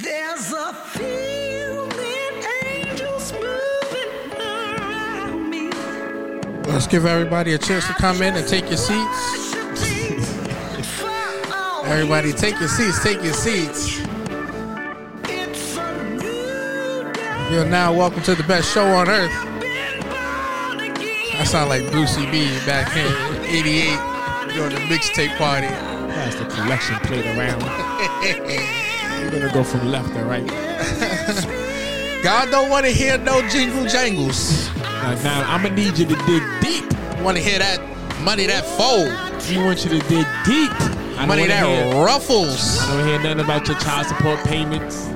There's a feeling angels moving around me. Let's give everybody a chance to come in and take your seats. Everybody, take your seats. Take your seats. It's a new day. You're now welcome to the best show on earth. Been born. I sound like Brucie B back in '88 during the mixtape party. That's the collection played around. Gonna go from left to right. God don't want to hear no jingle jangles. Now, now I'm gonna need you to dig deep. Want to hear that money that fold, We want you to dig deep. I money that hear, ruffles. I don't hear nothing about your child support payments.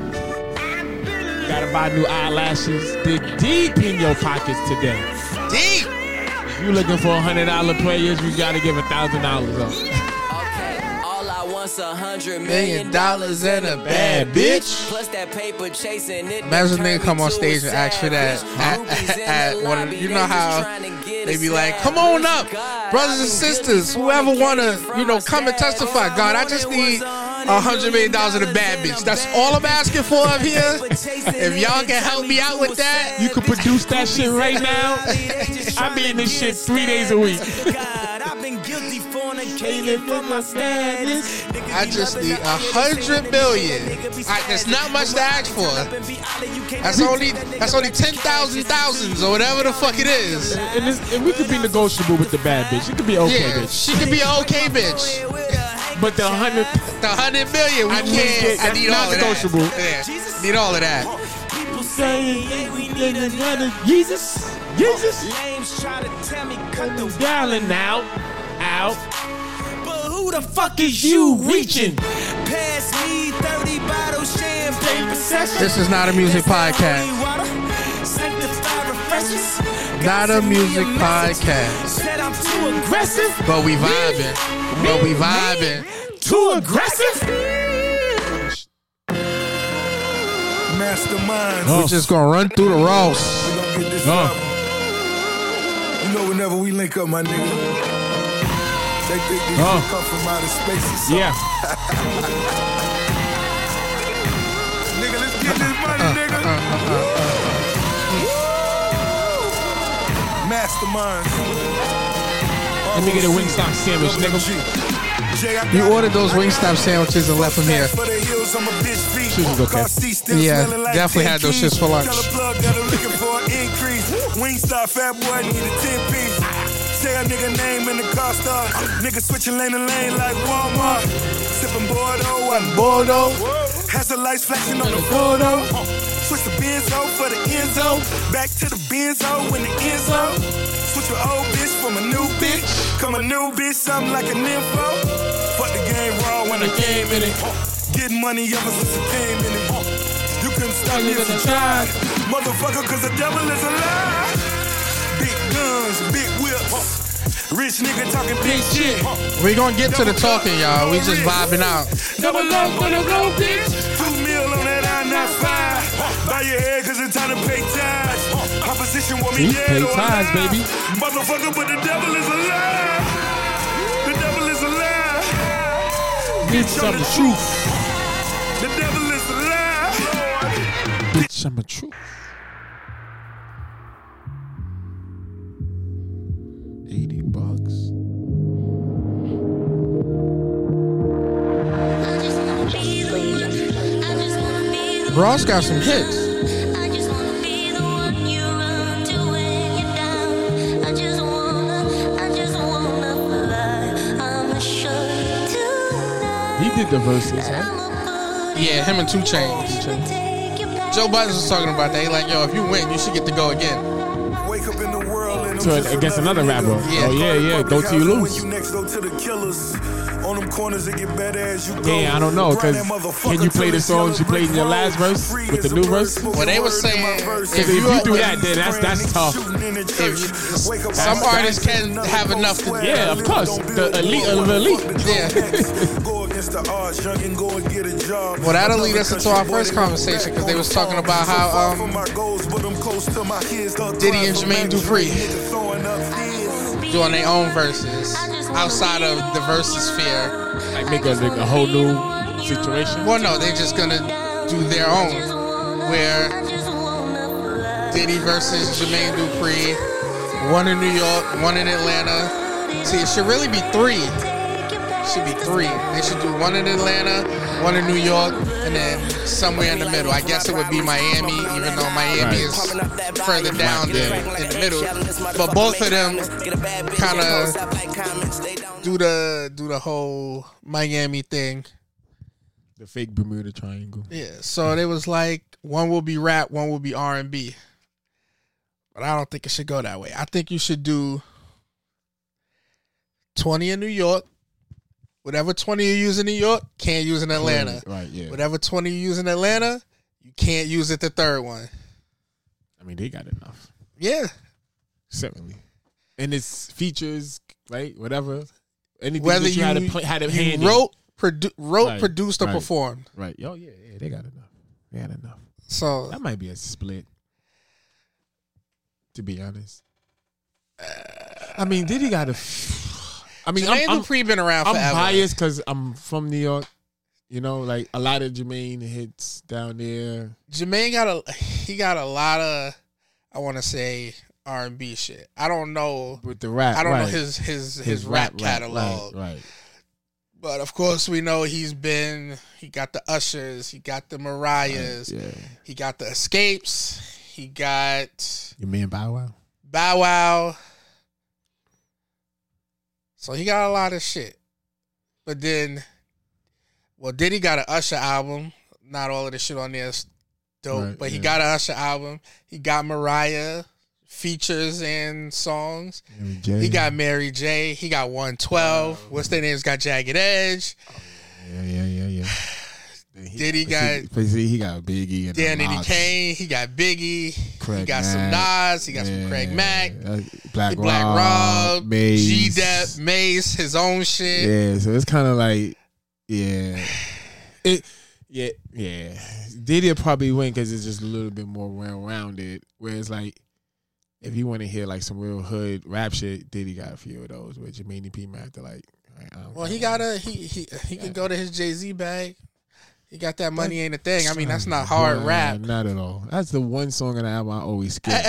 Gotta buy new eyelashes. Dig deep in your pockets today. Deep. If you looking for a hundred dollar players, you gotta give a thousand dollars up. Okay, all I want's a hundred Million dollars and a bad bitch. Plus that paper chasing it. Imagine me come on stage and ask for that at- at one of- you know how trying to get They be like, come on up, brothers and sisters, whoever wanna, you know, come and testify. God, I just need a a hundred million dollars in a bad bitch. That's all I'm asking for up here. If y'all can help me out with that, You can produce that shit right now. I be in this shit three days a week. Fornicating from my status. I just need a hundred million. I, that's not much to ask for. That's only that's only ten thousand thousands or whatever the fuck it is. And, and we could be negotiable with the bad bitch. It could be okay, Yeah, bitch. she could be an okay bitch. But the hundred, The hundred million, we I need can't. it. I That's need not all of negotiable. that. Yeah, need all of that. Jesus, Jesus, Lames try to tell me cut the darling now, out. But who the fuck Is you reaching? Pass me 30 bottles champagne possession. This is not a music podcast. Not a music podcast. Said I'm too aggressive. But we vibing. But we vibing. Too aggressive. Masterminds. We just gonna run through the Ross. We gonna get this Oh. up. You know, whenever we link up, my nigga, they think this Oh. come from outer space or something. Yeah. Nigga, let's get this money, nigga. Masterminds. Let me get a Wingstop sandwich, nigga. You ordered those Wingstop sandwiches and left them here. For the hills, I'm a bitch feet. Shit was okay. Car seat still Yeah, definitely had those shits for lunch. Tell a plug that I'm looking for an increase. Wingstop, fat boy, need a 10 piece. Say a nigga name in the car star. Nigga switching lane to lane like Walmart. Sipping Bordeaux, I'm Bordeaux. Has the lights flashing on the photo. Switch the Benzo for the end zone. Back to the Benzo in the end zone. Switch your old bitch from a new bitch. Come a new bitch, something like an info. Fuck the game raw when I came in it. Getting money ever since I came in it. You couldn't stop me if you tried. Motherfucker, cause the devil is alive. Big guns, big whips. Rich nigga talking big shit. We gonna get to the talking, y'all. We just vibing out. Double up on the road, bitch. Two mil on that I not five. Buy your head cause it's time to pay ties. Opposition want me See? dead Pay or ties, alive. baby. Motherfucker, but the devil is alive. The devil is alive. Bitch, I'm the truth. The devil is alive. Bitch, I'm the truth. Ross got some hits. He did the Verzuz, huh? Yeah, him and 2 Chainz. Joe Buttons was talking about that. He like, yo, if you win, you should get to go again. Wake up in the world and I'm So just against another rapper. Yeah. Oh yeah, yeah. Go to you lose. You next door to the killers. On them corners it get better as you go. Yeah, I don't know, 'cause Grind that motherfucker can you play the songs you played in your last verse with the new verse? Well, they were word my saying verse. if If you you- do that, then that's that's tough. If you, some artists can have enough to Yeah, of course. The elite of the elite. Yeah. Go against the odds, young and go and get a job. Well, that'll lead us into our first conversation because they was talking about how, um, Diddy and Jermaine Dupri doing their own Verzuz outside of the Verzuz sphere. Like make a, like a whole new situation. Well, no, they're just gonna do their own, where Diddy versus Jermaine Dupri, one in New York, one in Atlanta. See, it should really be three. It should be three. They should do one in Atlanta, one in New York, and then somewhere in the middle. I guess it would be Miami, even though Miami is further down than in the middle. But both of them kind of do the do the whole Miami thing. The fake Bermuda Triangle. Yeah. So it was like one will be rap, one will be R and B. But I don't think it should go that way. I think you should do twenty in New York. Whatever twenty you use in New York, can't use in Atlanta. Right, yeah. Whatever twenty you use in Atlanta, you can't use it the third one. I mean, they got enough. Yeah. Certainly. And it's features, right? Whatever. Anything Whether that you, you, had to play, had a you hand wrote, produ- wrote, Right, produced, or right. performed. Right. Oh, yeah, yeah. They got enough. They got enough. So That might be a split. To be honest. I mean, Diddy got a. I mean, Jermaine I'm, Dupri been around I'm forever. biased because I'm from New York. You know, like a lot of Jermaine hits down there. Jermaine got a he got a lot of I want to say R and B shit. I don't know. With the rap, I don't know right. his his his, rap, catalog, Right, right. but of course we know he's been. He got the Ushers, he got the Mariahs, Yeah. he got the Xscapes, he got Your man Bow Wow. Bow Wow. So he got a lot of shit. But then, well, Diddy got an Usher album. Not all of the shit on there is dope, Right, but he yeah. got an Usher album. He got Mariah features and songs. He got Mary J. He got 112. What's their names? Got Jagged Edge. Oh, yeah, yeah, yeah, yeah. Diddy But got see, but he got Biggie and the Eddie Kane. He got Biggie. he Craig got some Mack. Nas. He got some Craig Mack. uh, Black, Black Rob. G Dep, Mase, his own shit. Yeah, so it's kind of like, yeah, it, yeah, yeah. Diddy probably win because it's just a little bit more well rounded. Whereas like, if you want to hear like some real hood rap shit, Diddy got a few of those. With Jermaine P. Mac, they're like, I don't Well, he got a he he he can go to his Jay Z bag. He got that money ain't a thing. I mean, that's not hard rap. Not at all. That's the one song on the album I always skip.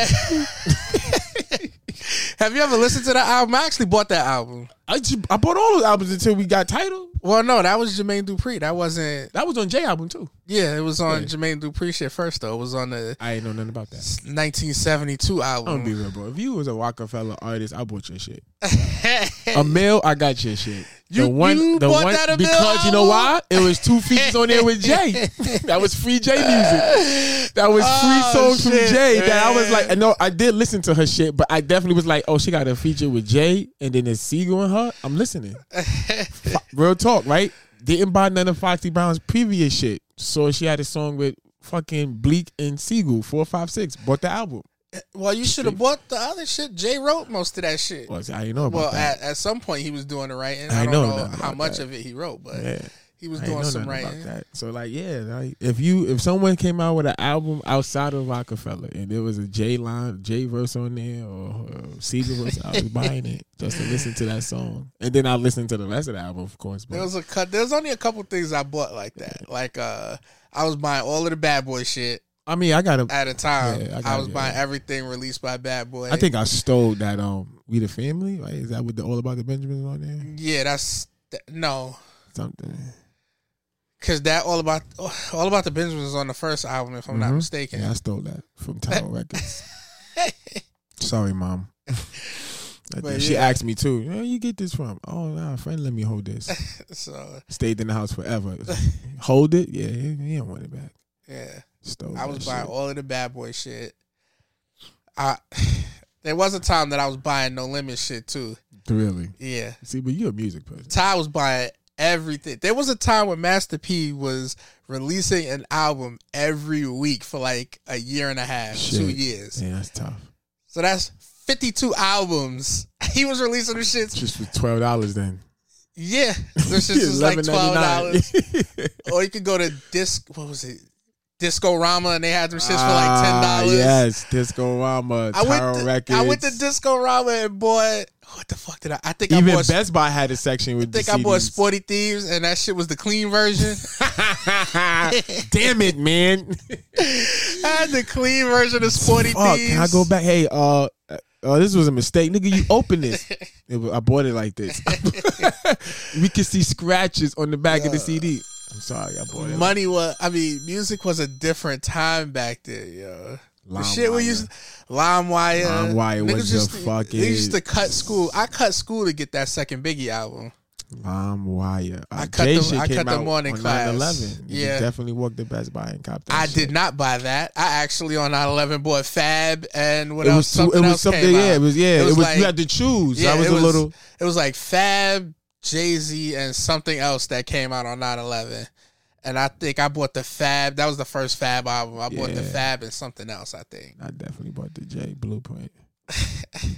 Have you ever listened to that album? I actually bought that album. I just, I bought all those albums until we got title. Well, no, that was Jermaine Dupri. That wasn't. That was on J album too. Yeah, it was on Yeah. Jermaine Dupri shit first though. It was on the I ain't know nothing about that. 1972 I'm gonna be real, bro. If you was a Roc-A-Fella artist, I bought your shit. A male, I got your shit. You- the one, you the one, that a Mill because you know why? It was two features on there with Jay. that was free Jay music. That was oh, free Oh, songs from shit, Jay. That I was like, I know I did listen to her shit, but I definitely was like, oh, she got a feature with Jay, and then there's Sigel and her. I'm listening. Real talk, right? Didn't buy none of Foxy Brown's previous shit, so she had a song with fucking Bleek and Sigel, four five six. Bought the album. Well, you should have bought the other shit. Jay wrote most of that shit. Well, I know about Well, that. at, at some point he was doing the writing. I I, don't know know, how much that. of it he wrote, but yeah. he was doing some writing. So like, yeah, like, if you if someone came out with an album outside of Roc-A-Fella and there was a J line, J verse on there or uh, Caesar verse, I was buying it just to listen to that song, and then I listened to the rest of the album, of course. But There was a cut. There's only a couple things I bought like that. Like uh, I was buying all of the Bad Boy shit I mean, I got a. at a time. Yeah, I I, was buying everything released by Bad Boy. I think I stole that. Um, we the family, right? Is that with the All About the Benjamins on there? yeah, that's th- no, Something. because that all about all about the Benjamins was on the first album, if I'm not Mhm. mistaken. Yeah, I stole that from Tower Records. Sorry, mom. She yeah. asked me too. Where you get this from? Oh, nah, a friend let me hold this. So Stayed in the house forever. hold it? Yeah, he, he don't want it back. yeah, Stole. I was buying shit. all of the Bad Boy shit. I there was a time that I was buying No Limit shit too. Really? Yeah, See, but you're a music person. Ty was buying everything. There was a time when Master P was releasing an album every week for like a year and a half, two years. Yeah, that's tough. So that's 52 albums. He was releasing the shit Just for twelve dollars then. Yeah. This shit was like $12. or you could go to disc, what was it? Disco Rama, and they had them shits for like ten Ah, dollars. Yes, Disco Rama, I went. To, Records. I went to Disco Rama and bought. What the fuck did I? I think I Even bought. Best Buy had a section with I think I bought Sporty Thievz, and that shit was the clean version. Damn it, man! I had the clean version of Sporty Fuck, Thievz. can I go back? Hey, uh, uh, this was a mistake, nigga. You opened this. I bought it like this. we can see scratches on the back of the CD. I'm sorry, I bought it. Money was. I mean, music was a different time back then, yo. The LimeWire. shit we used, LimeWire, LimeWire was the used fucking- They used to cut school. I cut school to get that second Biggie album. Lime Wire. Uh, I cut Jay the- I cut the morning on class. 9/11. You Yeah. definitely walked the Best Buy and copped that I shit. did not buy that. I actually on 9/11 bought Fab and what It else? was something it was something. Yeah, it was. Yeah, it was. like- you had to choose. Yeah, I was it a little. It was like Fab, Jay Z, and something else that came out on 9/11. And I think I bought the Fab. That was the first Fab album. I bought the Fab and something else. I think. I definitely bought the J Blueprint.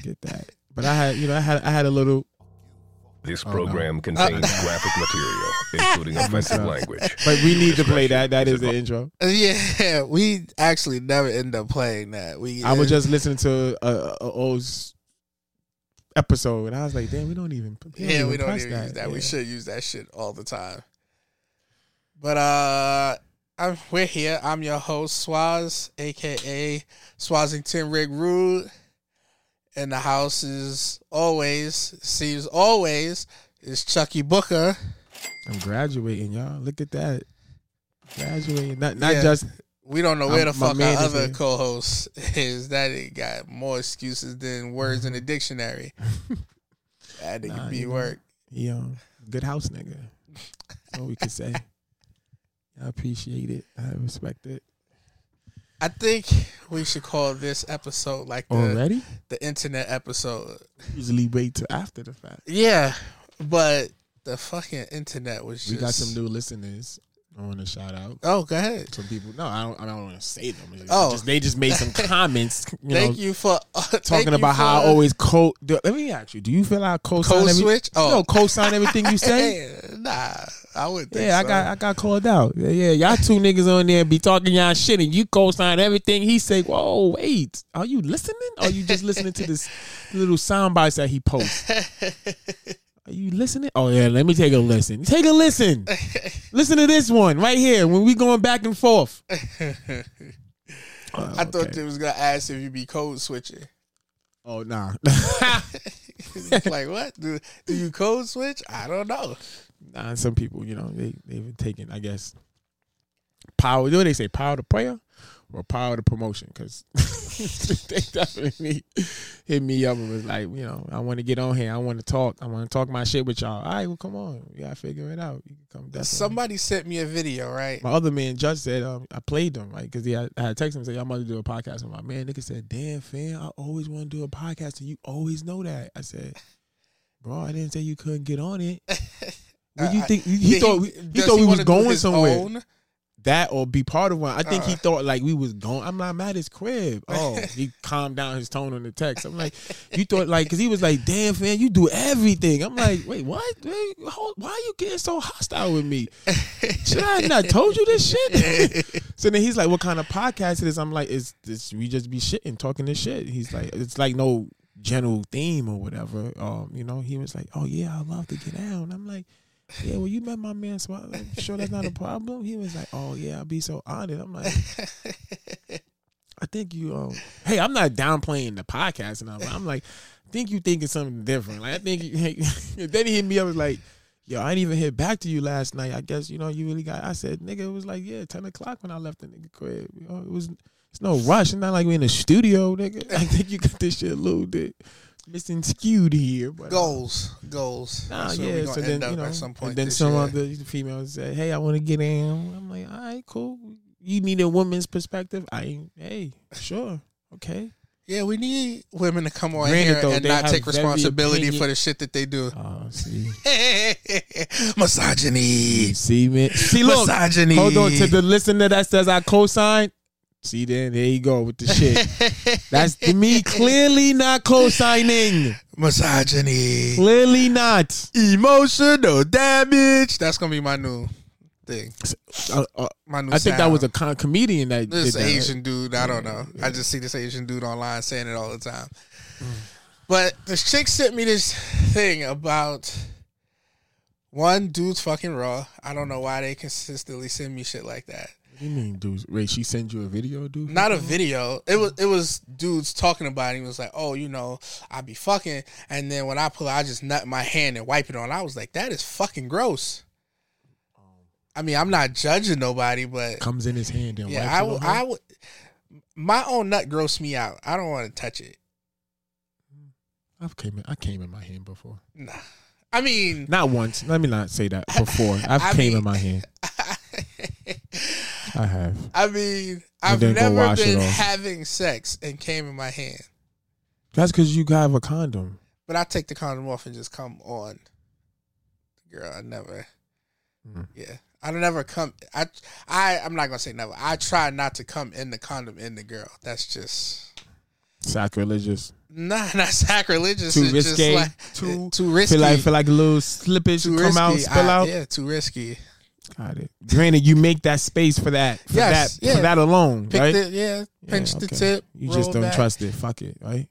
Get that. But I had, you know, I had, I had a little. This Oh, no. program uh, contains graphic material, including offensive language. But we need to play that. That is the Discretion intro. Yeah, we actually never end up playing that. We I was just listening to a, a, a old s- episode, and I was like, "Damn, we don't even." We yeah, we don't even use that. We should use that shit all the time. But uh I'm we're here. I'm your host, Swaz, aka Swazington Rick Rude. And the house is always seems always is Chucky Booker. I'm graduating, y'all. Look at that. Graduating. Not not Yeah. just We don't know where I'm- the fuck our other here. co-host is. That he got more excuses than words in the dictionary. that nigga Nah, be you know. work. um good house nigga. That's all we could say. I appreciate it. I respect it. I think we should call this episode like the Already? the internet episode. Usually wait till after the fact. Yeah, but the fucking internet was just. We got some new listeners. I want to shout out Oh, go ahead. some people. No, I don't. I don't want to say them. It's Oh. just, they just made some comments. You thank know, you for uh, talking about how I uh, always co. do- Let me ask you: Do you feel like co-sign Code every, switch? Oh. No, co-sign everything you say. nah, I would. Think Yeah, I got I got called out. Yeah, yeah, y'all two niggas on there be talking y'all shit, and you co-sign everything he say. Whoa, wait, are you listening? Or are you just listening to this little sound bites that he posts? Are you listening? Oh yeah, let me take a listen. Take a listen. listen to this one right here when we going back and forth. Oh, I thought they was gonna ask if you be code switching. Oh nah. like what? Do do you code switch? I don't know. nah, some people, you know, they they've taken, I guess, power. Do they say? Power to prayer or power to promotion? Because they definitely hit me up and was like, you know, I want to get on here. I want to talk. I want to talk my shit with y'all. All right, well, come on. We gotta figure it out. You can come. Definitely. Somebody sent me a video, right? My other man, Judge, said um, I played them, right? Because I, had texted him and said, I'm about to do a podcast And my man. Nigga said, Damn, fam, I always want to do a podcast, and you always know that. I said, Bro, I didn't say you couldn't get on it. What do you Uh, think? He, Did thought he, does thought we was going somewhere. own? That or be part of one. I think he Uh. thought like we was going. I'm not mad at his crib. Oh, he calmed down his tone on the text. I'm like, you thought like, cause he was like, damn, fam, you do everything. I'm like, wait, what? Wait, hold- why are you getting so hostile with me? Should I not told you this shit? so then he's like, what kind of podcast it is? I'm like, it's this. We just be shitting, talking this shit. He's like, it's like no general theme or whatever. Um, you know, he was like, oh yeah, I love to get down. I'm like. Yeah, well, you met my man, so I'm sure that's not a problem. He was like, "Oh yeah, I'll be so honored." I'm like, "I think you." Um, hey, I'm not downplaying the podcast, and all, but I'm like, "I think you thinking something different." Like, I think. You, then he hit me up was like, "Yo, I didn't even hit back to you last night. I guess you know you really got." I said, "Nigga, it was like yeah, ten o'clock when I left the nigga crib. You know, it was." It's no rush. It's not like we in the studio, nigga. I think you got this shit a little bit missing skewed here. But, uh, Goals, goals. Nah, yeah. So then you know, at some and then some year. other females said, "Hey, I want to get in." I'm like, "All right, cool. You need a woman's perspective. I. Hey, sure, okay." Yeah, we need women to come on Granted, here though, and not take responsibility opinion- for the shit that they do. Oh, see, Misogyny. see, man. See, look. Misogyny. Hold on to the listener that says I co-sign. See, then there you go with the shit. That's to me clearly not co-signing. Misogyny. Clearly not. Emotional damage. That's gonna be my new thing. Uh, uh, My new I think that was a con- comedian that this did that. Asian dude. I don't know. I just see this Asian dude online saying it all the time. But this chick sent me this thing about one dude's fucking raw. I don't know why they consistently send me shit like that. You mean, dudes? Wait, she sent you a video, dude? Not a video. It was it was dudes talking about it. He was like, "Oh, you know, I be fucking," and then when I pull, it, I just nut my hand and wipe it on. I was like, "That is fucking gross." I mean, I'm not judging nobody, but comes in his hand and yeah, wipes I it would. I would. My own nut grossed me out. I don't want to touch it. I've came in, I came in my hand before. Nah. I mean, Not once. Let me not say that before. I've I came mean- in my hand. I have. I mean, I've never been having sex and came in my hand, That's because you have a condom. but I take the condom off and just come on. Girl, I never. Mm. Yeah, I don't never come. I I I'm not gonna say never. I try not to come in the condom in the girl. That's just Sacrilegious. nah, not sacrilegious. Too It's just like- too too risky. Feel like feel like a little slippage come out, risky. spill I- out. Yeah, too risky. Got it. Granted, you make that space for that. For Yes, that. yeah. For that alone, Pick right? the yeah, pinch Yeah, the tip. You just don't back, trust it. Fuck it, right?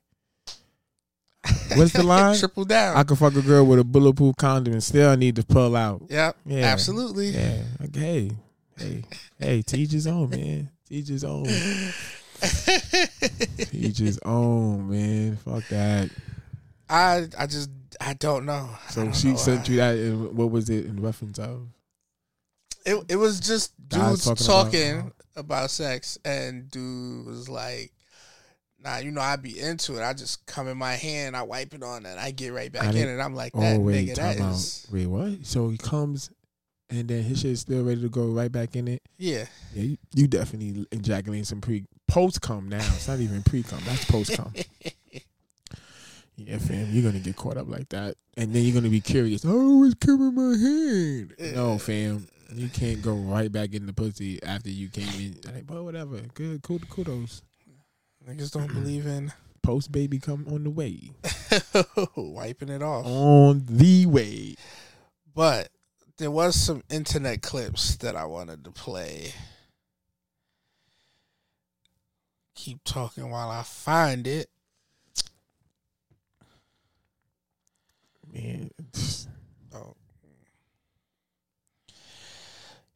What's the line? Triple down. I could fuck a girl with a bulletproof condom and still need to pull out. yep. Yeah. Absolutely. Yeah. Like, hey, hey, hey, teach his own, man. Teach his own. Teach his own, man. Fuck that. I I just I don't know. So don't she know sent why. you that. In, what was it in reference of? It it was just dudes talking talking, about- about, sex, and dude was like, "Nah, you know I'd be into it. I just come in my hand, I wipe it on, and I get right I back in it. I'm like, oh, that oh wait, nigga, that is Wait, what? So he comes, and then his shit is still ready to go right back in it. yeah, Yeah, you, you definitely ejaculating some pre post cum now. It's not even pre cum. That's post cum. yeah, fam, you're gonna get caught up like that, and then you're gonna be curious. Oh, it's coming in my hand. No, fam, you can't go right back in the pussy after you came in. Like, but whatever. Good, cool, kudos. niggas don't believe in Post baby come on the way. wiping it off. On the way. But there was some internet clips that I wanted to play. Keep talking while I find it. Man, Oh.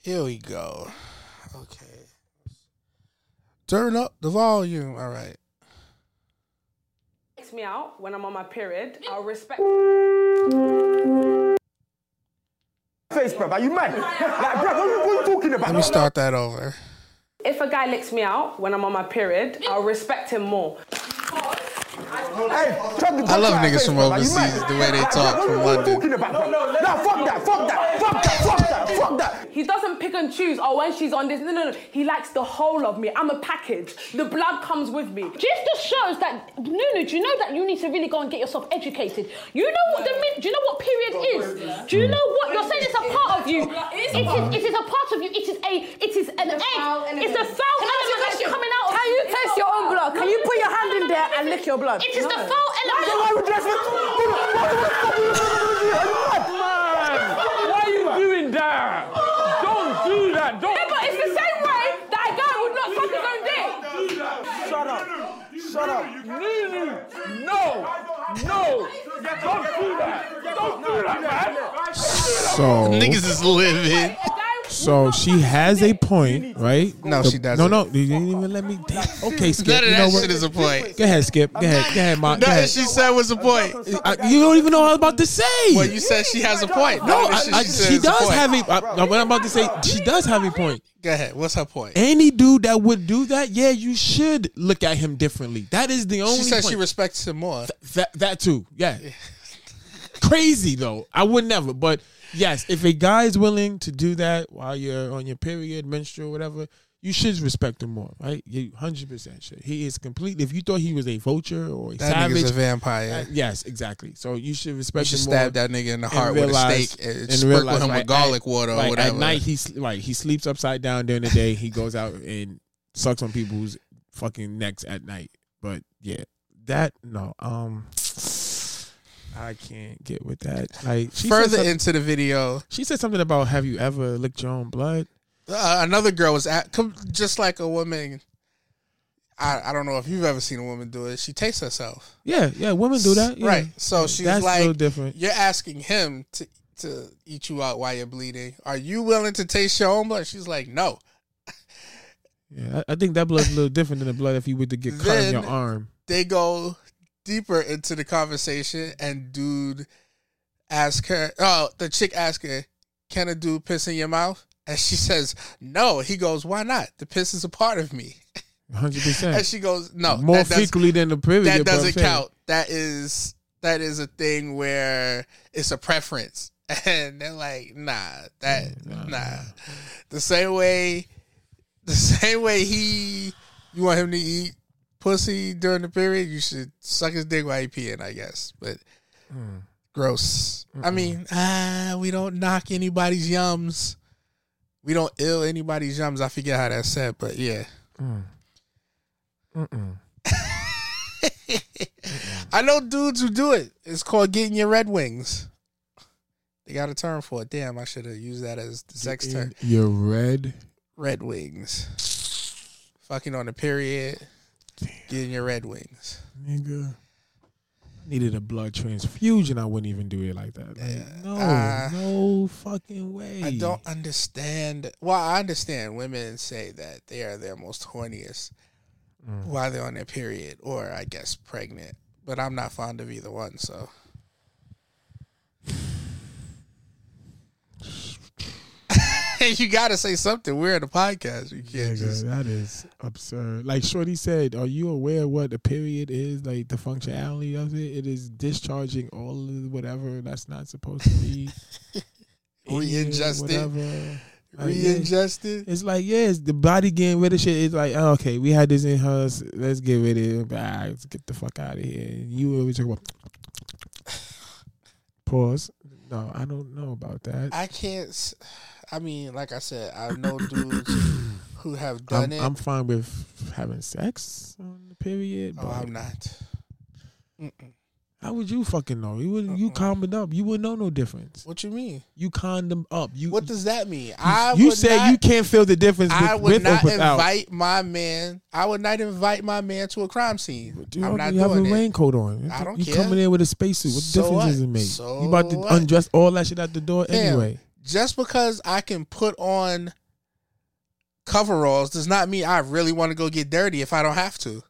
Here we go. Okay. Turn up the volume. All right. takes me out when I'm on my period. I'll respect. face, bruv. Are you mad? Like, bruv, what, are you- what are you talking about? Let me start that over. If a guy licks me out when I'm on my period, I'll respect him more. Hey, tell me I love niggas from bruv. Are you mad? overseas, the way they talk from what are you London. talking about? Nah, fuck that, fuck that, fuck that, fuck that, fuck that. He doesn't pick and choose. Oh, when she's on this, no, no, no. He likes the whole of me. I'm a package. The blood comes with me. Just just shows that Nunu, do you know that you need to really go and get yourself educated? You know what the min- do you know what period is? Do you know what you're saying? It's a part of you. It is, it is a part of you. It is a it is an egg. It's a foul element that's coming out. Can you taste your own blood? Can you put your hand in there and lick your blood? It is the foul Why element. would you expect- What the fuck are you doing? Are you mad? Why are you doing that? Don't do that. Don't. Yeah, but it's the same way that a guy would not suck his own dick. Shut up. Shut up. Nunu, no, no, don't do that. Don't do that, man. So Niggas is livid. So she has a point, right? No, The- she doesn't. No, no, you didn't even let me. Damn. Okay, Skip. None of you know that what? shit is a point. Go ahead, Skip. Go ahead. Go ahead, Mark. Go Nothing ahead. she said was a point. I- you don't even know what I was about to say. Well, you said she has a point. no, None of the I, shit I, she, said she is a does point. have a. I, what I'm about to say, she does have a point. Go ahead. What's her point? Any dude that would do that, yeah, you should look at him differently. That is the only. She said point. she respects him more. That that too, yeah. Crazy though. I would never, but yes, if a guy is willing to do that while you're on your period, menstrual, whatever, you should respect him more, right? You hundred percent should. He is completely. If you thought he was a vulture or a That savage, a vampire. uh, yes, exactly. So you should respect. You should stab that nigga in the heart with a realize- steak and and sprinkle realize, him right, with garlic at- water or like, whatever. At night, he's like he sleeps upside down during the day. He goes out and sucks on people's fucking necks at night. But yeah, that no. Um, I can't get with that. Like she Further into the video, she said something about have you ever licked your own blood? uh, another girl was at just like a woman. I, I don't know if you've ever seen a woman do it. She takes herself. Yeah, yeah, women do that. Yeah. Right. So she's That's a little like, different. you're asking him to to eat you out while you're bleeding. Are you willing to taste your own blood? She's like, no. Yeah, I, I think that blood's a little different than the blood if you were to get cut in your arm. They go deeper into the conversation, and dude ask her. Oh, the chick ask her, "Can a dude piss in your mouth?" And she says, "No." He goes, "Why not? The piss is a part of me." Hundred percent. And she goes, "No, More frequently than the period. that doesn't count. That is that is a thing where it's a preference." And they're like, "Nah, that mm, nah." The same way, the same way he, you want him to eat pussy during the period, you should suck his dick while he peeing, I guess. But Mm. gross. I mean, ah, we don't knock anybody's yums. We don't ill anybody's yums. I forget how that's said, but yeah. Mm. Mm-mm. I know dudes who do it. It's called getting your red wings. They got a term for it. Damn, I should have used that as the sex term. You're red. Red wings. Fucking on the period. Getting your red wings. Nigga. Needed a blood transfusion. I wouldn't even do it like that. Like, no, Uh, no fucking way. I don't understand. Well, I understand women say that they are their most horniest Mm. while they're on their period, or I guess pregnant. But I'm not fond of either one, so. You got to say something. We're in a podcast. You can't Nigga, just. that is absurd. Like Shorty said, are you aware what the period is? Like the functionality of it? It is discharging all of whatever that's not supposed to be. in Re-ingested. whatever. Like, yeah, Re-ingested. It's like, yes, the body getting rid of shit. It's like, oh, okay, we had this in her. Let's get rid of it. Ah, let's get the fuck out of here. You always talk about pause. No, I don't know about that. I can't. I mean, like I said, I know dudes who have done I'm, it. I'm fine with having sex on the period. oh, but I'm not. How would you fucking know? You wouldn't. You condom up. You wouldn't know no difference. What you mean? You condom up. You. What does that mean? I you would said not- you can't feel the difference with, I would not invite my man. I would not invite my man to a crime scene. You, I'm not you have a it. raincoat on. I don't you care. coming in with a spacesuit. What So difference what? does it make? So you about to what? undress all that shit at the door Fam, anyway. Just because I can put on coveralls does not mean I really want to go get dirty if I don't have to.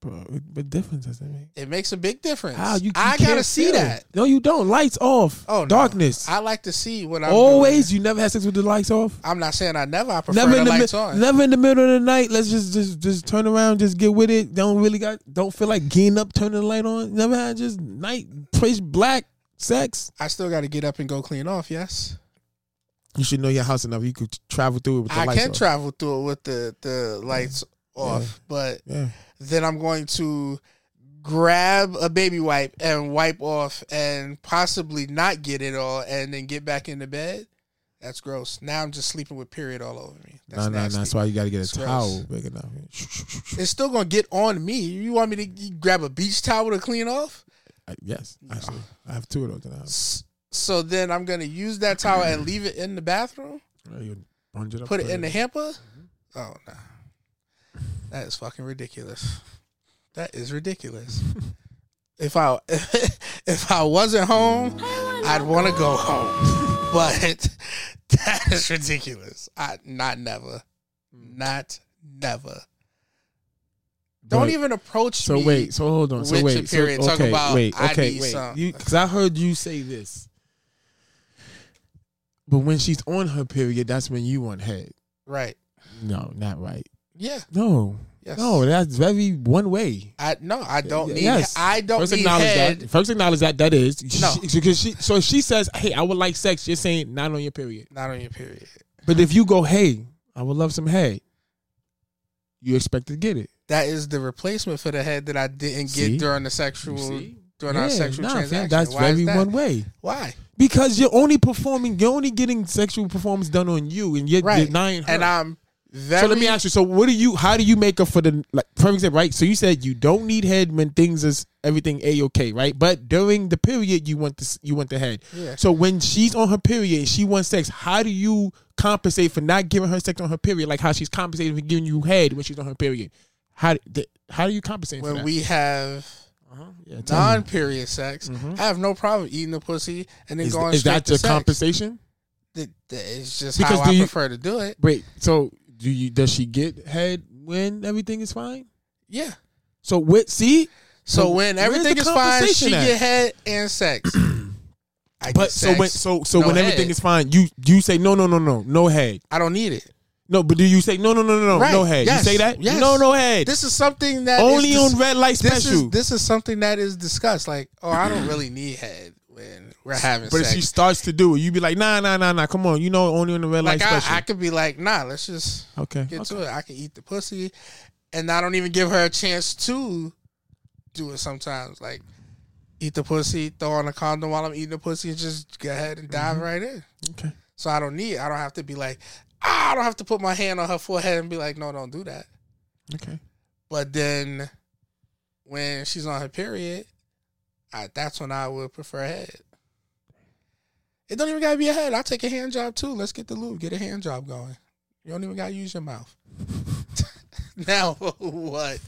Bro, what difference does it make? It makes a big difference. How you? you I gotta see that. No, you don't. Lights off. Oh, no. darkness. I like to see what I'm Always. doing. You never had sex with the lights off. I'm not saying I never. I prefer Never the the lights mi- on. never in the middle of the night. Let's just just just turn around, just get with it. Don't really got. Don't feel like getting up, turning the light on. Never had just night pitch black sex. I still got to get up and go clean off. Yes, You should know your house enough. You could travel through it with the I lights can off. travel through it with the the lights off, but Yeah. then I'm going to grab a baby wipe and wipe off and possibly not get it all and then get back into bed. That's gross. Now I'm just sleeping with period all over me. That's No, no, no. nasty. That's why you got to get a It's gross. towel big enough. It's still gonna get on me. You want me to you grab a beach towel to clean off? I- yes, actually, I have two of those in the house. So then I'm gonna use that towel and leave it in the bathroom. Oh, you bunch it up, Put it in the hamper. Mm-hmm. Oh no, that is fucking ridiculous. That is ridiculous. if I if I wasn't home, I'd want to go home, but that is ridiculous. I not never, not never. Don't But- even approach So me. So wait, so hold on. So wait, so. Talk okay, about wait, I okay, need wait. Because I heard you say this, but when she's on her period, that's when you want head. right? No, not right. Yeah. No, Yes. no, that's very one way. I no, I don't need. Yes, I don't First need acknowledge head. that. First acknowledge that that is No. She- because she. So she says, "Hey, I would like sex," you're saying not on your period. Not on your period. But if you go, "Hey, I would love some head," you expect to get it. That is the replacement for the head that I didn't See? get during the sexual during our Yeah, sexual nah, transaction. that's Why very that? one way. Why? Because you're only performing, you're only getting sexual performance done on you, and you're Right. denying her. And I'm Very, So let me ask you. So what do you? How do you make up for the like? For example, right? So you said you don't need head when things is everything a okay, right? But during the period, you want this, you want the head. Yeah. So when she's on her period and she wants sex, how do you compensate for not giving her sex on her period? Like how she's compensating for giving you head when she's on her period. How th- how do you compensate for when that? we have uh-huh. Yeah, tell me. non-period sex, mm-hmm. I have no problem eating the pussy and then is, going is straight that to the sex. compensation? Th- th- It's just Because how do I you- prefer to do it. Wait, so do you? Does she get head when everything is fine? Yeah. So what? See. So when where's everything is fine, she at? get head and sex. I But get so when so so no when everything head. is fine, you you say no no no no no head. I don't need it. No, but do you say no no no no no Right. no head? Yes. You say that? Yes. No no head. This is something that Only is dis- on red light This special. is this is something that is discussed. Like, oh, I don't really need head when we're having but if she starts to do it, you'd be like nah nah nah nah. Come on, you know only on the red like light I, special. I could be like, nah, let's just okay. get okay. to it. I can eat the pussy, and I don't even give her a chance to do it. Sometimes, like eat the pussy, throw on a condom while I'm eating the pussy, and just go ahead and dive mm-hmm. right in. Okay. So I don't need. I don't have to be like, Ah, I don't have to put my hand on her forehead and be like, no, don't do that. Okay. But then when she's on her period, I, that's when I would prefer head. It don't even gotta be a head. I'll take a hand job too. Let's get the lube. Get a hand job going. You don't even gotta use your mouth. now what?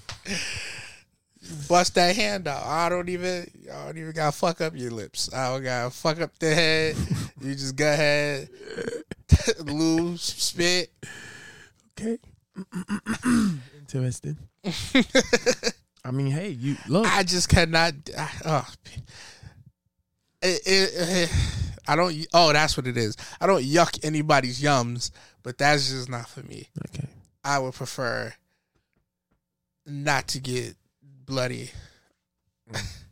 Bust that hand out. I don't even I don't even gotta fuck up your lips. I don't gotta fuck up the head. You just go ahead, lube, spit. Okay. Interesting. I mean, hey, you look. I just cannot. I, oh, it, it, it- I don't. Oh, that's what it is. I don't yuck anybody's yums, but that's just not for me. Okay. I would prefer not to get bloody. Mm.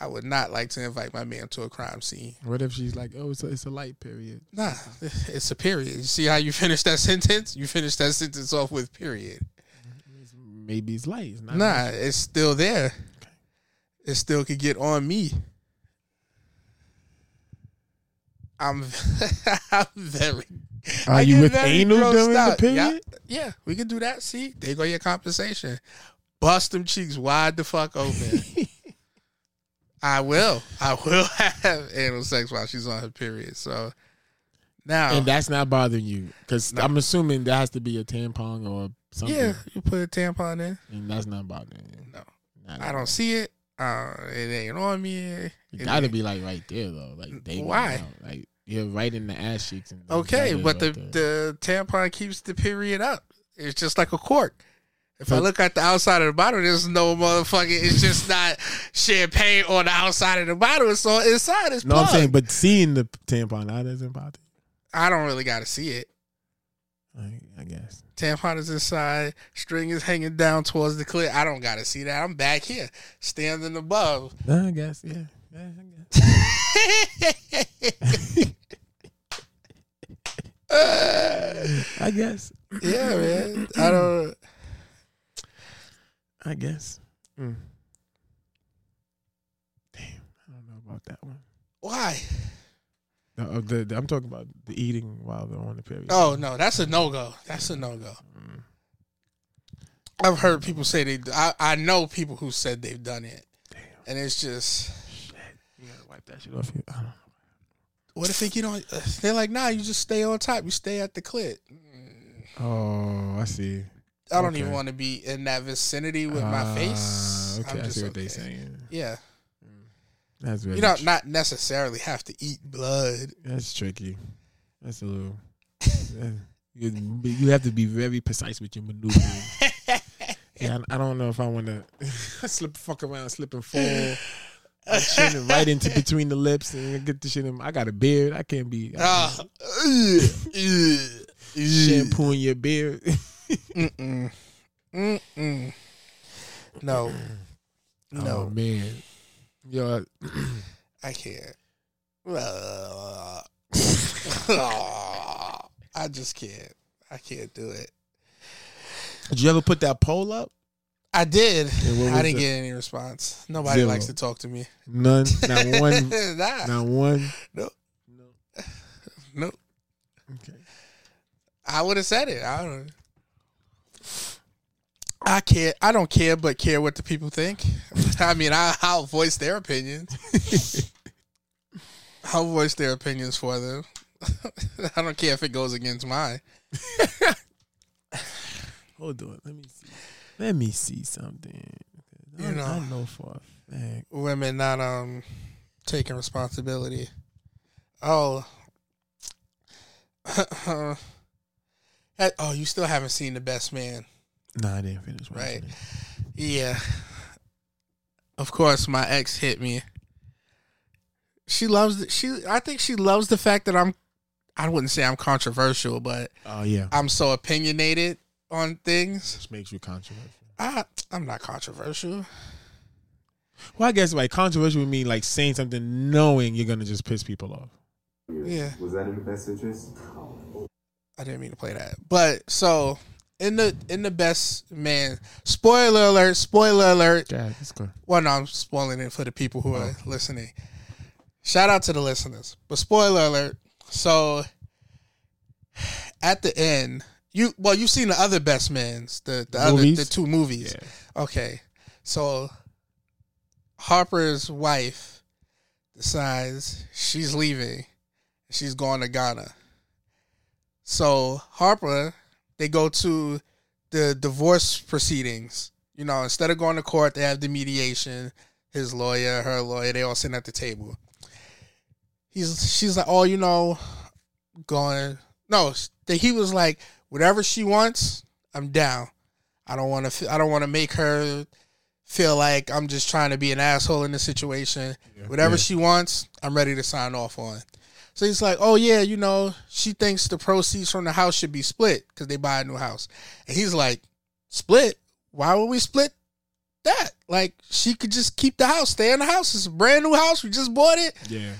I would not like to invite my man to a crime scene. What if she's like, oh, it's a, it's a light period. Nah, it's a period. You see how you finish that sentence? You finish that sentence off with period. Maybe it's light. It's not Nah, it's still there. It still could get on me. I'm, I'm very. Are I you with anal during the out. Yeah, period? Yeah, we can do that. See, there go your compensation. Bust them cheeks wide the fuck open. I will. I will have anal sex while she's on her period. So now, And that's not bothering you because I'm assuming that has to be a tampon or something. yeah, you put a tampon in. And that's not bothering you. No, Not I don't see it. Uh, it ain't on me. It gotta ain't- be like right there though. Like they Why? out. Like you're right in the ass cheeks. And Okay, but the, there. the tampon keeps the period up. It's just like a cork. If I look at the outside of the bottle, there's no motherfucking. It's just not champagne on the outside of the bottle. It's on inside. It's no, I'm saying, but seeing the tampon out doesn't bother I don't really got to see it. I, I guess. Tampon is inside. String is hanging down towards the clit. I don't got to see that. I'm back here, standing above. I guess. Yeah. yeah I guess. I guess. yeah, man. I don't. I guess. Mm. Damn, I don't know about that one. Why? No, uh, the, the- I'm talking about the eating while they're on the period. Oh no, that's a no go. That's a no go. I've heard people say they. I, I know people who said they've done it, Damn. and it's just. Shit, you gotta wipe that shit off. You. I don't know. What if they get on? uh, They're like, nah, you just stay on top. You stay at the clit. Oh, I see. I don't Okay. even want to be in that vicinity with my face. Ah, Okay, I'm I just see what they're saying. Yeah, That's very you don't not necessarily have to eat blood. That's tricky. That's a little. you, you have to be very precise with your maneuvering. yeah, I, I don't know if I want to slip, fuck around, slip and fall. My chin right into between the lips and get the shit in. I got a beard. I can't be Ah, shampooing your beard. Mm-mm. Mm-mm. No, Oh no, man, yo, I can't. I just can't. I can't do it. did you ever put that poll up? I did. I didn't get any response. Nobody Zero. likes to talk to me. None, not one, nah. not one. Nope. No. No. Okay. I would have said it. I don't I care. I don't care, but care what the people think. I mean, I, I'll voice their opinions. I'll voice their opinions for them. I don't care if it goes against mine. Hold on, let me see. Let me see something. I, You know. I know for a fact. Women not um taking responsibility. Oh. Uh, uh, uh, oh, you still haven't seen the best man. Nah, I didn't finish. watching Right. it. Yeah. Of course, my ex hit me. She loves the, she. I think she loves the fact that I'm. I wouldn't say I'm controversial, but Oh yeah, I'm so opinionated on things. which makes you controversial. I, I'm not controversial. Well, I guess like controversial would mean like saying something knowing you're gonna just piss people off. Yeah. Was that in the best interest? I didn't mean to play that. But so in the in the best man. Spoiler alert! Spoiler alert! Yeah, that's good. Well, no, I'm spoiling it for the people who are listening. Shout out to the listeners. But spoiler alert. So at the end, you well, you've seen the other best mans, the the other the two movies. Okay. So Harper's wife decides she's leaving. She's going to Ghana. So Harper, they go to the divorce proceedings. You know, instead of going to court, they have the mediation. His lawyer, her lawyer, they all sitting at the table. He's she's like, oh, you know, going no. that He was like, whatever she wants, I'm down. I don't want to. I don't want to make her feel like I'm just trying to be an asshole in the situation. Whatever Yeah. she wants, I'm ready to sign off on. So he's like, oh yeah, you know, she thinks the proceeds from the house should be split because they buy a new house. And he's like, split? Why would we split that? Like she could just keep the house, stay in the house. It's a brand new house. We just bought it. Yeah.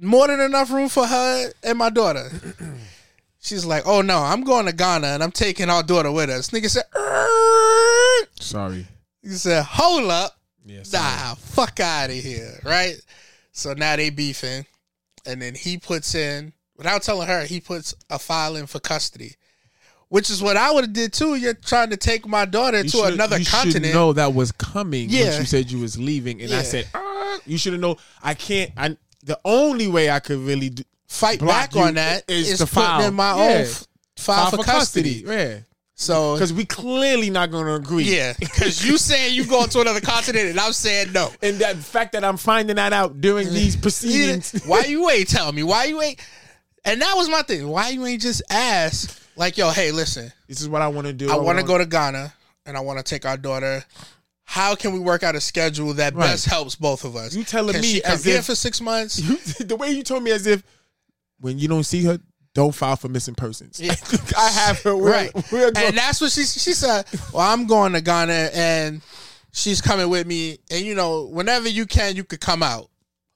More than enough room for her and my daughter. She's like, oh no, I'm going to Ghana and I'm taking our daughter with us. Nigga said, "Er." Sorry. he said, hold up. Yeah, nah, fuck out of here, right? So now they beefing, and then he puts in without telling her he puts a file in for custody, which is what I would have did too. You're trying to take my daughter You to should- another you should continent. know that was coming. Yeah. You said you was leaving, and I said, "Ah," you should have known. I can't. I the only way I could really do, Fight back on that is, is to putting file in my Yeah. own f- file for custody. Yeah. So Because we clearly not going to agree. yeah, because you saying you going to another continent and I'm saying no. And that fact that I'm finding that out during these proceedings. Yeah. Why you ain't tell me? Why you ain't? And that was my thing. Why you ain't just ask like, yo, hey, listen, This is what I want to do. I want to go to Ghana and I want to take our daughter. How can we work out a schedule that Right. best helps both of us? You telling Can me as here if- for six months? the way you told me as if when you don't see her, don't file for missing persons. Yeah. I have her. We're, right. We're going. and that's what she she said. Well, I'm going to Ghana and she's coming with me. And you know, whenever you can, you could come out.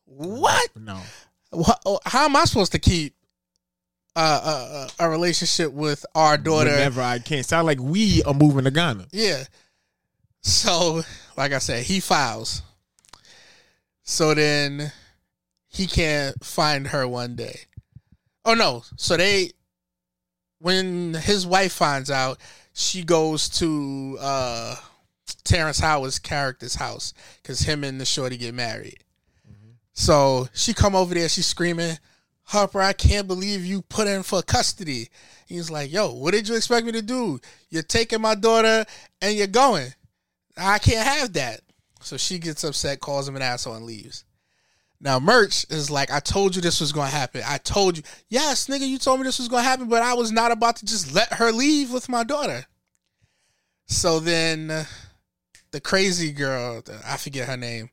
What? no. What? oh, How am I supposed to keep uh, a, a, a relationship with our daughter? Whenever I can. Sound like we are moving to Ghana. Yeah. So, like I said, he files. So then he can't find her one day. Oh no. So they when his wife finds out, she goes to uh Terrence Howard's character's house cuz him and the shorty get married. So she come over there, she's screaming, Harper, I can't believe you put in for custody. He's like, yo, what did you expect me to do? You're taking my daughter and you're going. I can't have that. So she gets upset, calls him an asshole, and leaves. Now, Murch is like, I told you this was going to happen. I told you. Yes, nigga, you told me this was going to happen, but I was not about to just let her leave with my daughter. So then uh, the crazy girl, I forget her name,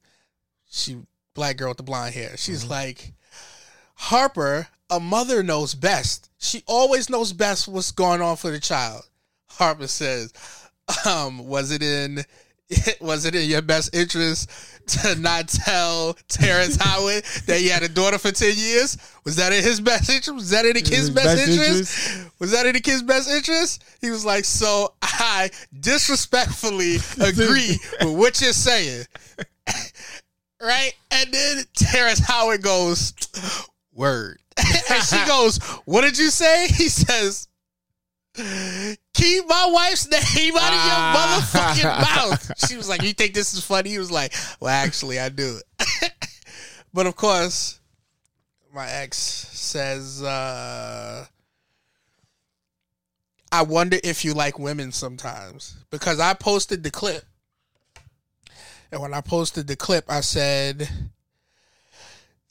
she black girl with the blonde hair. She's like, Harper, a mother knows best. She always knows best what's going on for the child. Harper says, um, was it in was it in your best interest to not tell Terrence Howard that he had a daughter for 10 years? Was that in his best interest? Was that in the kid's his best, best interest? interest? Was that in the kid's best interest? He was like, so I disrespectfully agree with what you're saying. right? And then Terrence Howard goes, word. and she goes, what did you say? He says, Keep my wife's name out of your Ah. motherfucking mouth. She was like, You think this is funny? He was like, Well, actually, I do. but of course, my ex says, uh, I wonder if you like women sometimes. Because I posted the clip. And when I posted the clip, I said,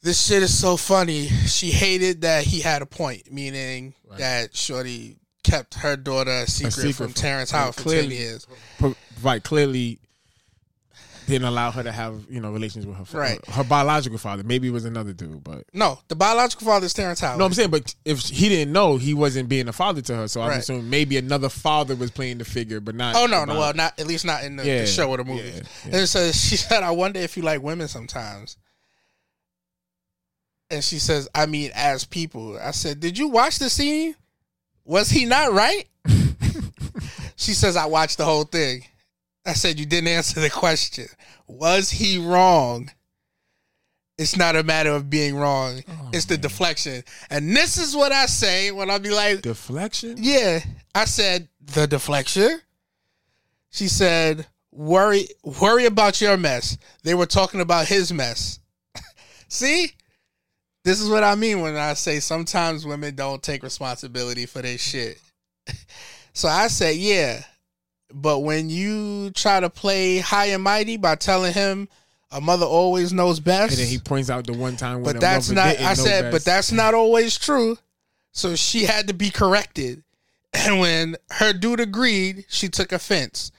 This shit is so funny. She hated that he had a point, meaning that Shorty kept her daughter a secret, secret from from- Terrence Howard for 10 clearly- years. Pro- right, clearly didn't allow her to have you know relations with her fa- Right. her biological father. Maybe it was another dude, but No, the biological father is Terrence Howard. no, I'm saying, but if he didn't know, he wasn't being a father to her. So I'm Right. assuming maybe another father was playing the figure, but not. Oh no, no, well, not at least not in the, Yeah, the show or the movie. yeah, And so she said, "I wonder if you like women sometimes." And she says, "I mean, as people." I said, "Did you watch the scene? Was he not right?" she says, "I watched the whole thing." I said, "You didn't answer the question. Was he wrong?" It's not a matter of being wrong. Oh, it's the deflection. And this is what I say when I be like, deflection. yeah, I said the deflection. She said, "Worry, worry about your mess." They were talking about his mess. See, this is what I mean when I say sometimes women don't take responsibility for their shit. so I say, yeah, but when you try to play high and mighty by telling him a mother always knows best, And then he points out the one time when but that's not. I said, but that's not always true. So she had to be corrected, and when her dude agreed, she took offense.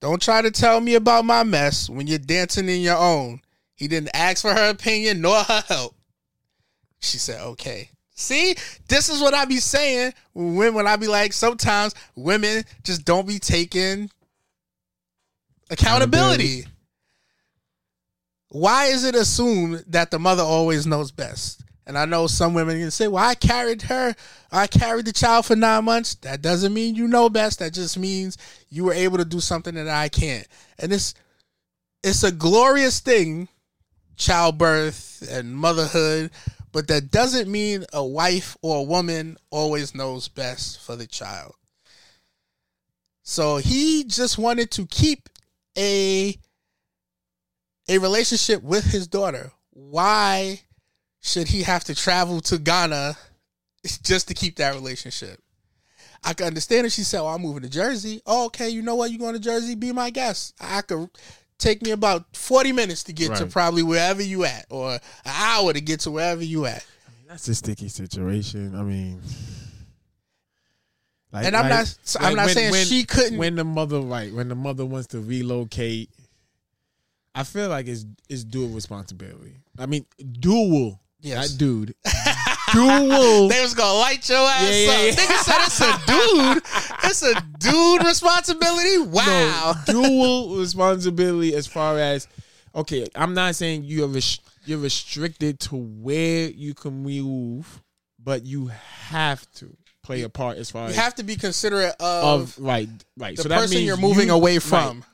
Don't try to tell me about my mess when you're dancing in your own. He didn't ask for her opinion nor her help. She said, "Okay." See, this is what I be saying when when I be like, sometimes women just don't be taking accountability. Why is it assumed that the mother always knows best? And I know some women can say, "Well, I carried her, I carried the child for nine months." That doesn't mean you know best. That just means you were able to do something that I can't. And it's it's a glorious thing, childbirth and motherhood, but that doesn't mean a wife or a woman always knows best for the child. So he just wanted to keep a a relationship with his daughter. Why should he have to travel to Ghana just to keep that relationship? I can understand if she said, "Oh, I'm moving to Jersey." Oh, okay, you know what? You're going to Jersey? Be my guest. I could take me about 40 minutes to get to probably wherever you at, or an hour to get to wherever you at. That's a sticky situation. I mean, like, And I'm not- I'm not saying she couldn't- When the mother, right? When the mother wants to relocate, I feel like it's it's dual responsibility. I mean, dual, Yes. not dude. dual. They was gonna light your ass Yeah, yeah, up. yeah. Nigga said it's a dude. It's a dude responsibility. Wow. No, dual responsibility as far as okay. I'm not saying you're res- you're restricted to where you can move, but you have to play a part as far as You as have to be considerate of, of right, right. the so that person means you're moving you- away right. from.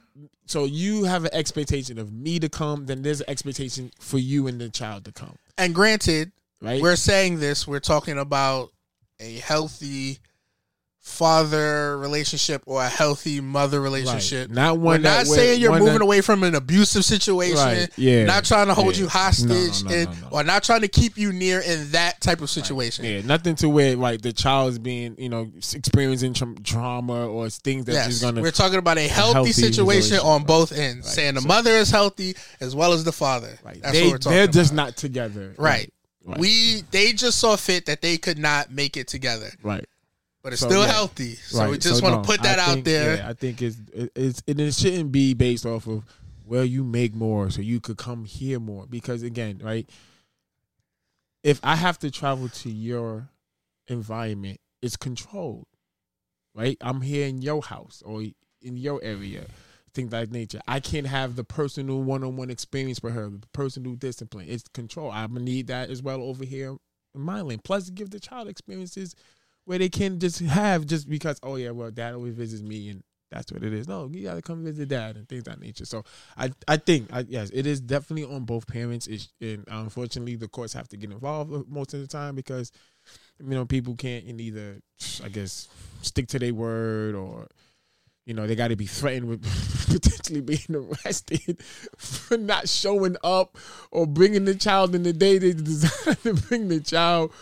So you have an expectation of me to come, then there's an expectation for you and the child to come. And granted, Right. we're saying this, we're talking about a healthy father relationship or a healthy mother relationship. Not We're one not that- saying you're moving that- away from an abusive situation. Right, yeah, Not trying to hold yeah. you hostage No, no, no, and or not trying to keep you near in that type of situation. Yeah, nothing to where like the child's being, you know, experiencing tra- trauma or things that Yes, just gonna. we're talking about a healthy, healthy situation on both ends. Right. Saying the So- mother is healthy as well as the father. That's they, what we're talking they're about. just not together. right. Right. We they just saw fit that they could not make it together, Right. but it's So, still yeah. healthy. So right. we just want to no, put that I out there. Yeah, I think it's it- it's it, it shouldn't be based off of well you make more so you could come here more because again right if I have to travel to your environment it's controlled right I'm here in your house or in your area things like nature I can't have the personal one-on-one experience with her the personal discipline it's control I'm gonna need that as well over here in my lane plus give the child experiences where they can just have just because oh yeah well dad always visits me and that's what it is. No, you gotta come visit dad and things that nature. So I I think I, yes, it is definitely on both parents. It's, and unfortunately, the courts have to get involved most of the time because you know people can't either I guess stick to their word or you know they got to be threatened with potentially being arrested for not showing up or bringing the child in the day they decided to bring the child.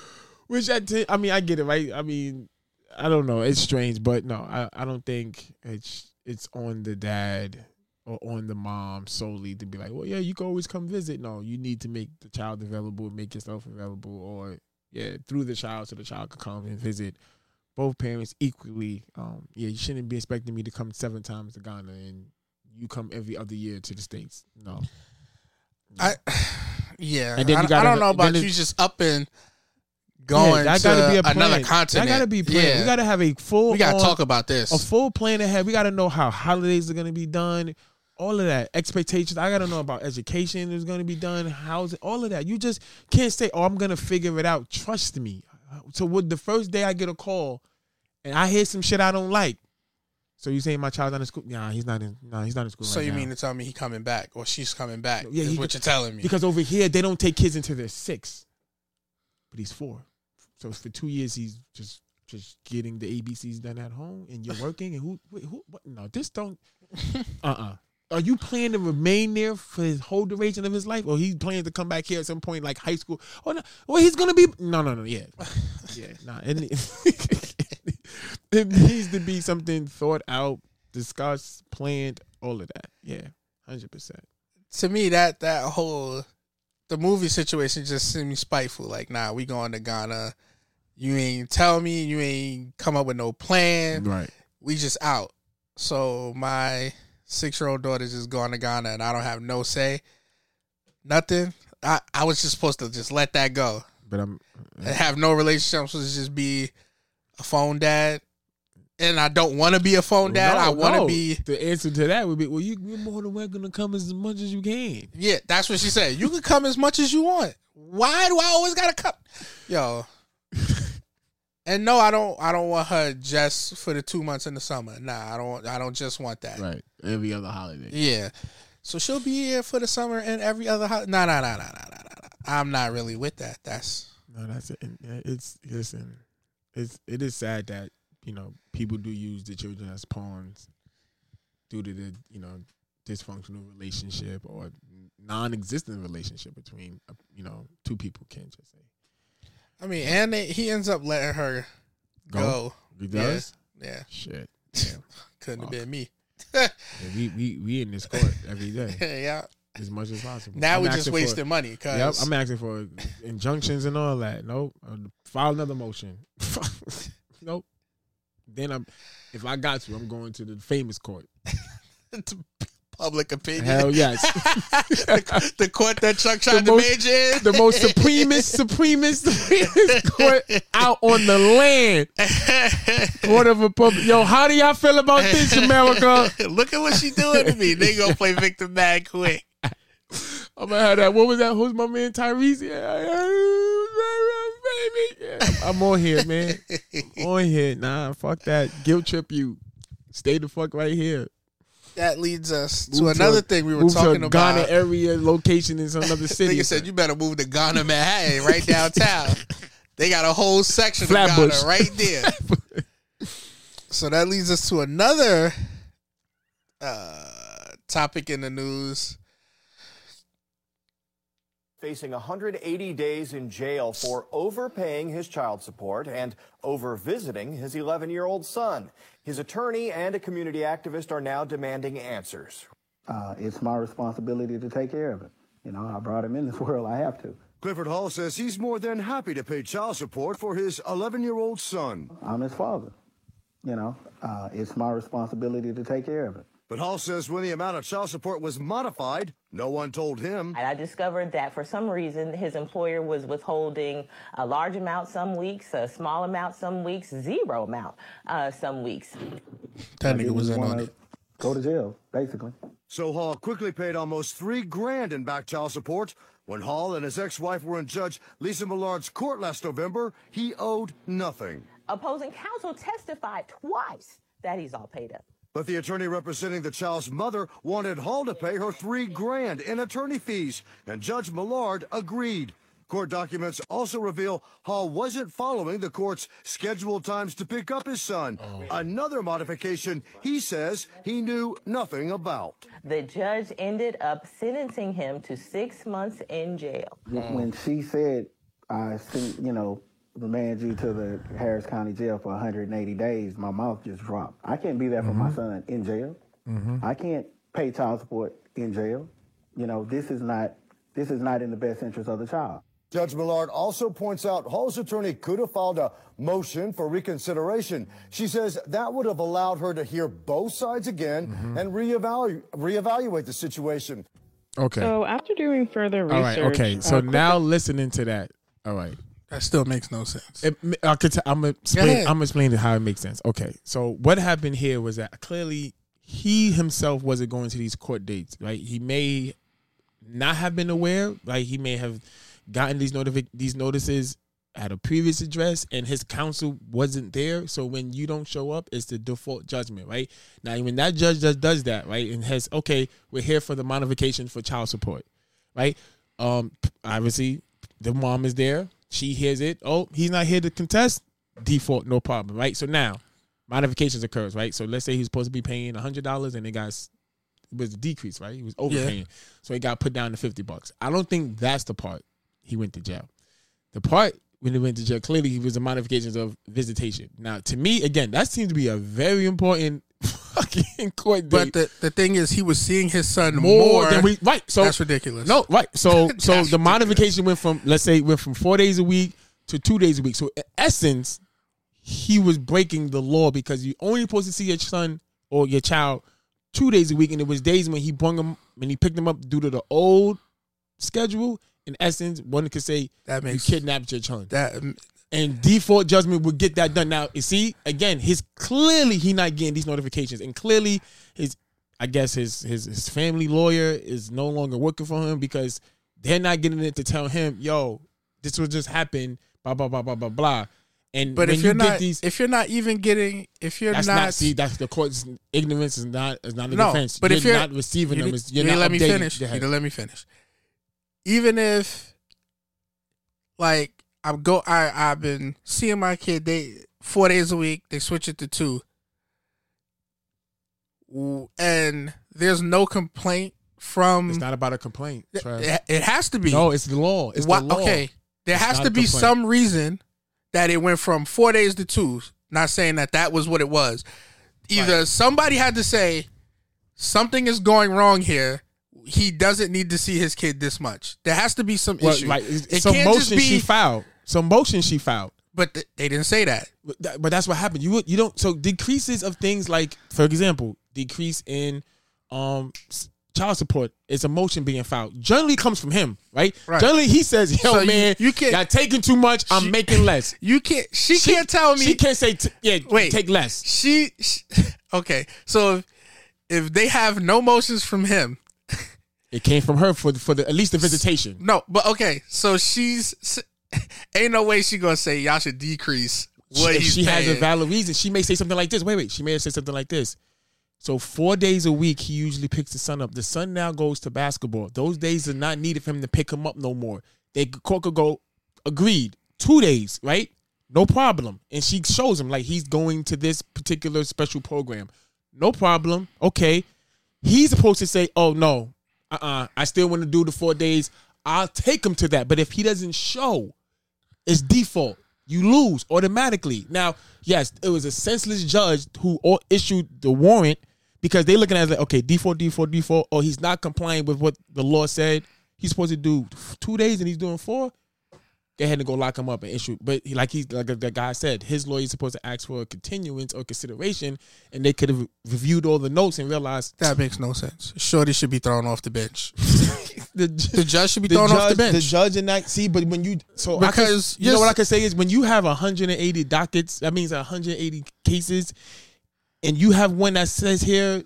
Which I t- I mean I get it right. I mean I don't know. It's strange, but no, I, I don't think it's it's on the dad or on the mom solely to be like, well, yeah, you can always come visit. No, you need to make the child available, make yourself available, or yeah, through the child so the child can come and visit both parents equally. Um, yeah, you shouldn't be expecting me to come seven times to Ghana and you come every other year to the states. No, I yeah. And then I, you gotta- I don't know about you just up and going that to gotta be a plan. another continent. That gotta be planned. Yeah. We gotta have a full. We gotta on- talk about this. A full plan ahead. We gotta know how holidays are gonna be done. All of that expectations. I gotta know about education is gonna be done. Housing. All of that. You just can't say, "Oh, I'm gonna figure it out." Trust me. So, would the first day I get a call and I hear some shit I don't like? So you saying my child's not in school? Nah, he's not in. Nah, he's not in school. So right you now. mean to tell me he coming back or she's coming back? Yeah, is he what you're telling me. Because over here they don't take kids until they're six, but he's four. So for two years he's just just getting the ABCs done at home, and you're working. And who? Wait, who? What? No, this don't. Uh uh Are you planning to remain there for his whole duration of his life, or he plans to come back here at some point, like high school? Oh no, well he's gonna be. No, no, no. Yeah, yeah. Nah, it, it needs to be something thought out, discussed, planned, all of that. Yeah, hundred percent. to me that that whole the movie situation just seems spiteful. Like, nah, we going to Ghana. You ain't tell me. You ain't come up with no plan. Right. We just out. So my six year old daughter just going to Ghana, and I don't have no say. Nothing. I I was just supposed to just let that go But I'm and have no relationship. I'm supposed to just be a phone dad. And I don't want to be a phone dad. No, I want to no. be. The answer to that would be, well, you, you're more than welcome to come as much as you can. Yeah, that's what she said. You can come as much as you want. Why do I always gotta come? Yo. And no, I don't. I don't want her just for the two months in the summer. Nah, I don't. I don't just want that. Right. Every other holiday. Yeah. So she'll be here for the summer and every other. Ho- nah, nah, nah, nah, nah, nah, nah. I'm not really with that. That's No, that's it. It's listen. It's it is sad that you know people do use the children as pawns due to the you know dysfunctional relationship or non-existent relationship between uh, you know two people. Can't just say I mean, and they, he ends up letting her go. Go? He does? Yeah. shit. yeah. Couldn't have been me. Yeah, we we we in this court every day. yeah. As much as possible. Now I'm we just wasting for- money, 'cause- Yep, I'm asking for injunctions and all that. Nope. File another motion. nope. Then I'm if I got to, I'm going to the famous court. Public opinion. Hell yes. the, the court that Chuck tried the to most, major in. the most supremest, supremest, supremest court out on the land. Court of a public. Yo, how do y'all feel about this, America? Look at what she doing to me. They gonna play victim mad quick. I'm gonna have that. What was that? Who's my man Tyrese? Yeah, baby. Yeah, I'm on here, man. on here. Nah, fuck that. Guilt trip you. Stay the fuck right here. That leads us to another a- thing we were move to talking about. Ghana area location in some other city. Nigga said you better move to Ghana, Manhattan, right downtown. they got a whole section of. Ghana right there. so that leads us to another uh, topic in the news. Facing 180 days in jail for overpaying his child support and over visiting his 11 year old son. His attorney and a community activist are now demanding answers. uh, it's my responsibility to take care of it. You know, I brought him in this world. I have to. Clifford Hall says he's more than happy to pay child support for his 11 year old son. I'm his father. You know, uh, it's my responsibility to take care of it. But Hall says when the amount of child support was modified, no one told him. And I discovered that for some reason his employer was withholding a large amount some weeks, a small amount some weeks, zero amount uh, some weeks. That nigga was in on it. Go to jail, basically. So Hall quickly paid almost three grand in back child support. When Hall and his ex-wife were in Judge Lisa Millard's court last November, he owed nothing. Opposing counsel testified twice that he's all paid up. But the attorney representing the child's mother wanted Hall to pay her three grand in attorney fees, and Judge Millard agreed. Court documents also reveal Hall wasn't following the court's scheduled times to pick up his son. Oh. Another modification he says he knew nothing about. The judge ended up sentencing him to six months in jail. When when she said, I sent, you know, remand you to the Harris County Jail for 180 days, my mouth just dropped. I can't be there for my mm-hmm. son in jail. Mm-hmm. I can't pay child support in jail. You know, this is not this is not in the best interest of the child. Judge Millard also points out Hall's attorney could have filed a motion for reconsideration. She says that would have allowed her to hear both sides again mm-hmm. and reevaluate, reevaluate the situation. Okay. So after doing further research, right. Okay. So uh, now listening to that. All right. That still makes no sense. It, I could t- I'm explain. I'm gonna how it makes sense. Okay, so what happened here was that clearly he himself wasn't going to these court dates. Right, he may not have been aware. Like he may have gotten these notific these notices at a previous address, and his counsel wasn't there. So when you don't show up, it's the default judgment. Right now, when that judge does does that, right, and has okay, we're here for the modification for child support. Right, um, obviously the mom is there. She hears it. Oh, he's not here to contest. Default, no problem, right? So now modifications occurs, right? So let's say he's supposed to be paying hundred dollars, and it got it was a decrease, right? He was overpaying, so he got put down to fifty bucks. I don't think that's the part he went to jail. The part when he went to jail, clearly he was the modifications of visitation. Now, to me, again, that seems to be a very important fucking court date. But the, the thing is, he was seeing his son more, more, than we right. So that's ridiculous. No, right. So so the modification went from let's say went from four days a week to two days a week. So in essence, he was breaking the law because you only supposed to see your son or your child two days a week, and it was days when he brought him when he picked them up due to the old schedule. In essence, one could say That makes- you kidnapped your son. That and default judgment would get that done. Now, you see, again, his clearly he not getting these notifications, and clearly his, I guess his his his family lawyer is no longer working for him because they're not getting it to tell him, yo, this will just happen, blah blah blah blah blah blah. And But when if you're you get not, these, if you're not even getting, if you're that's not, not, see that's the court's ignorance is not is not a no, defense. but you're if you're not receiving you them, you're you not let me finish. You let me finish. Even if, like, I'm go, I I've been seeing my kid. They four days a week. They switch it to two, and there's no complaint from. It's not about a complaint. It, it has to be. No, it's the law. It's the law. Okay, there It's has to be some reason that it went from four days to two. Not saying that that was what it was. Either somebody had to say something is going wrong here. He doesn't need to see his kid this much. There has to be some Well, issue. right, It some motion she filed. Some motion she filed. But th- they didn't say that. But, that- but that's what happened. You would- you don't so decreases of things like, for example, decrease in um child support is a motion being filed. Generally comes from him, right? Right. Generally he says, "Yo, So man, you can't- y'all taking too much. I'm making less." You can't. She, can't tell me. She can't say, t- "Yeah, Wait. take less." She, she okay. So if, if they have no motions from him, It came from her for the, for the at least the visitation. No, but okay. So she's ain't no way she gonna say y'all should decrease what he's she has a valid reason, she may say something like this. Wait, wait. She may have said something like this. So four days a week, he usually picks the son up. The son now goes to basketball. Those days are not needed for him to pick him up no more. They could go, agreed. Two days, right? No problem. And she shows him like he's going to this particular special program. No problem. Okay. He's supposed to say, "Oh no, uh, uh I still want to do the four days. I'll take him to that." But if he doesn't show, it's default. You lose automatically. Now, yes, it was a senseless judge who issued the warrant because they looking at it like, okay, default, default, default, or he's not complying with what the law said. He's supposed to do two days and he's doing four. Go ahead and go lock him up and issue. But he, like he's like the guy said, his lawyer is supposed to ask for a continuance or consideration, and they could have reviewed all the notes and realized That makes no sense. Shorty should be thrown off the bench. the, the judge should be thrown judge, off the bench. The judge and that see, but when you so Because could, you know what I can say is when you have 180 dockets, that means 180 cases, and you have one that says here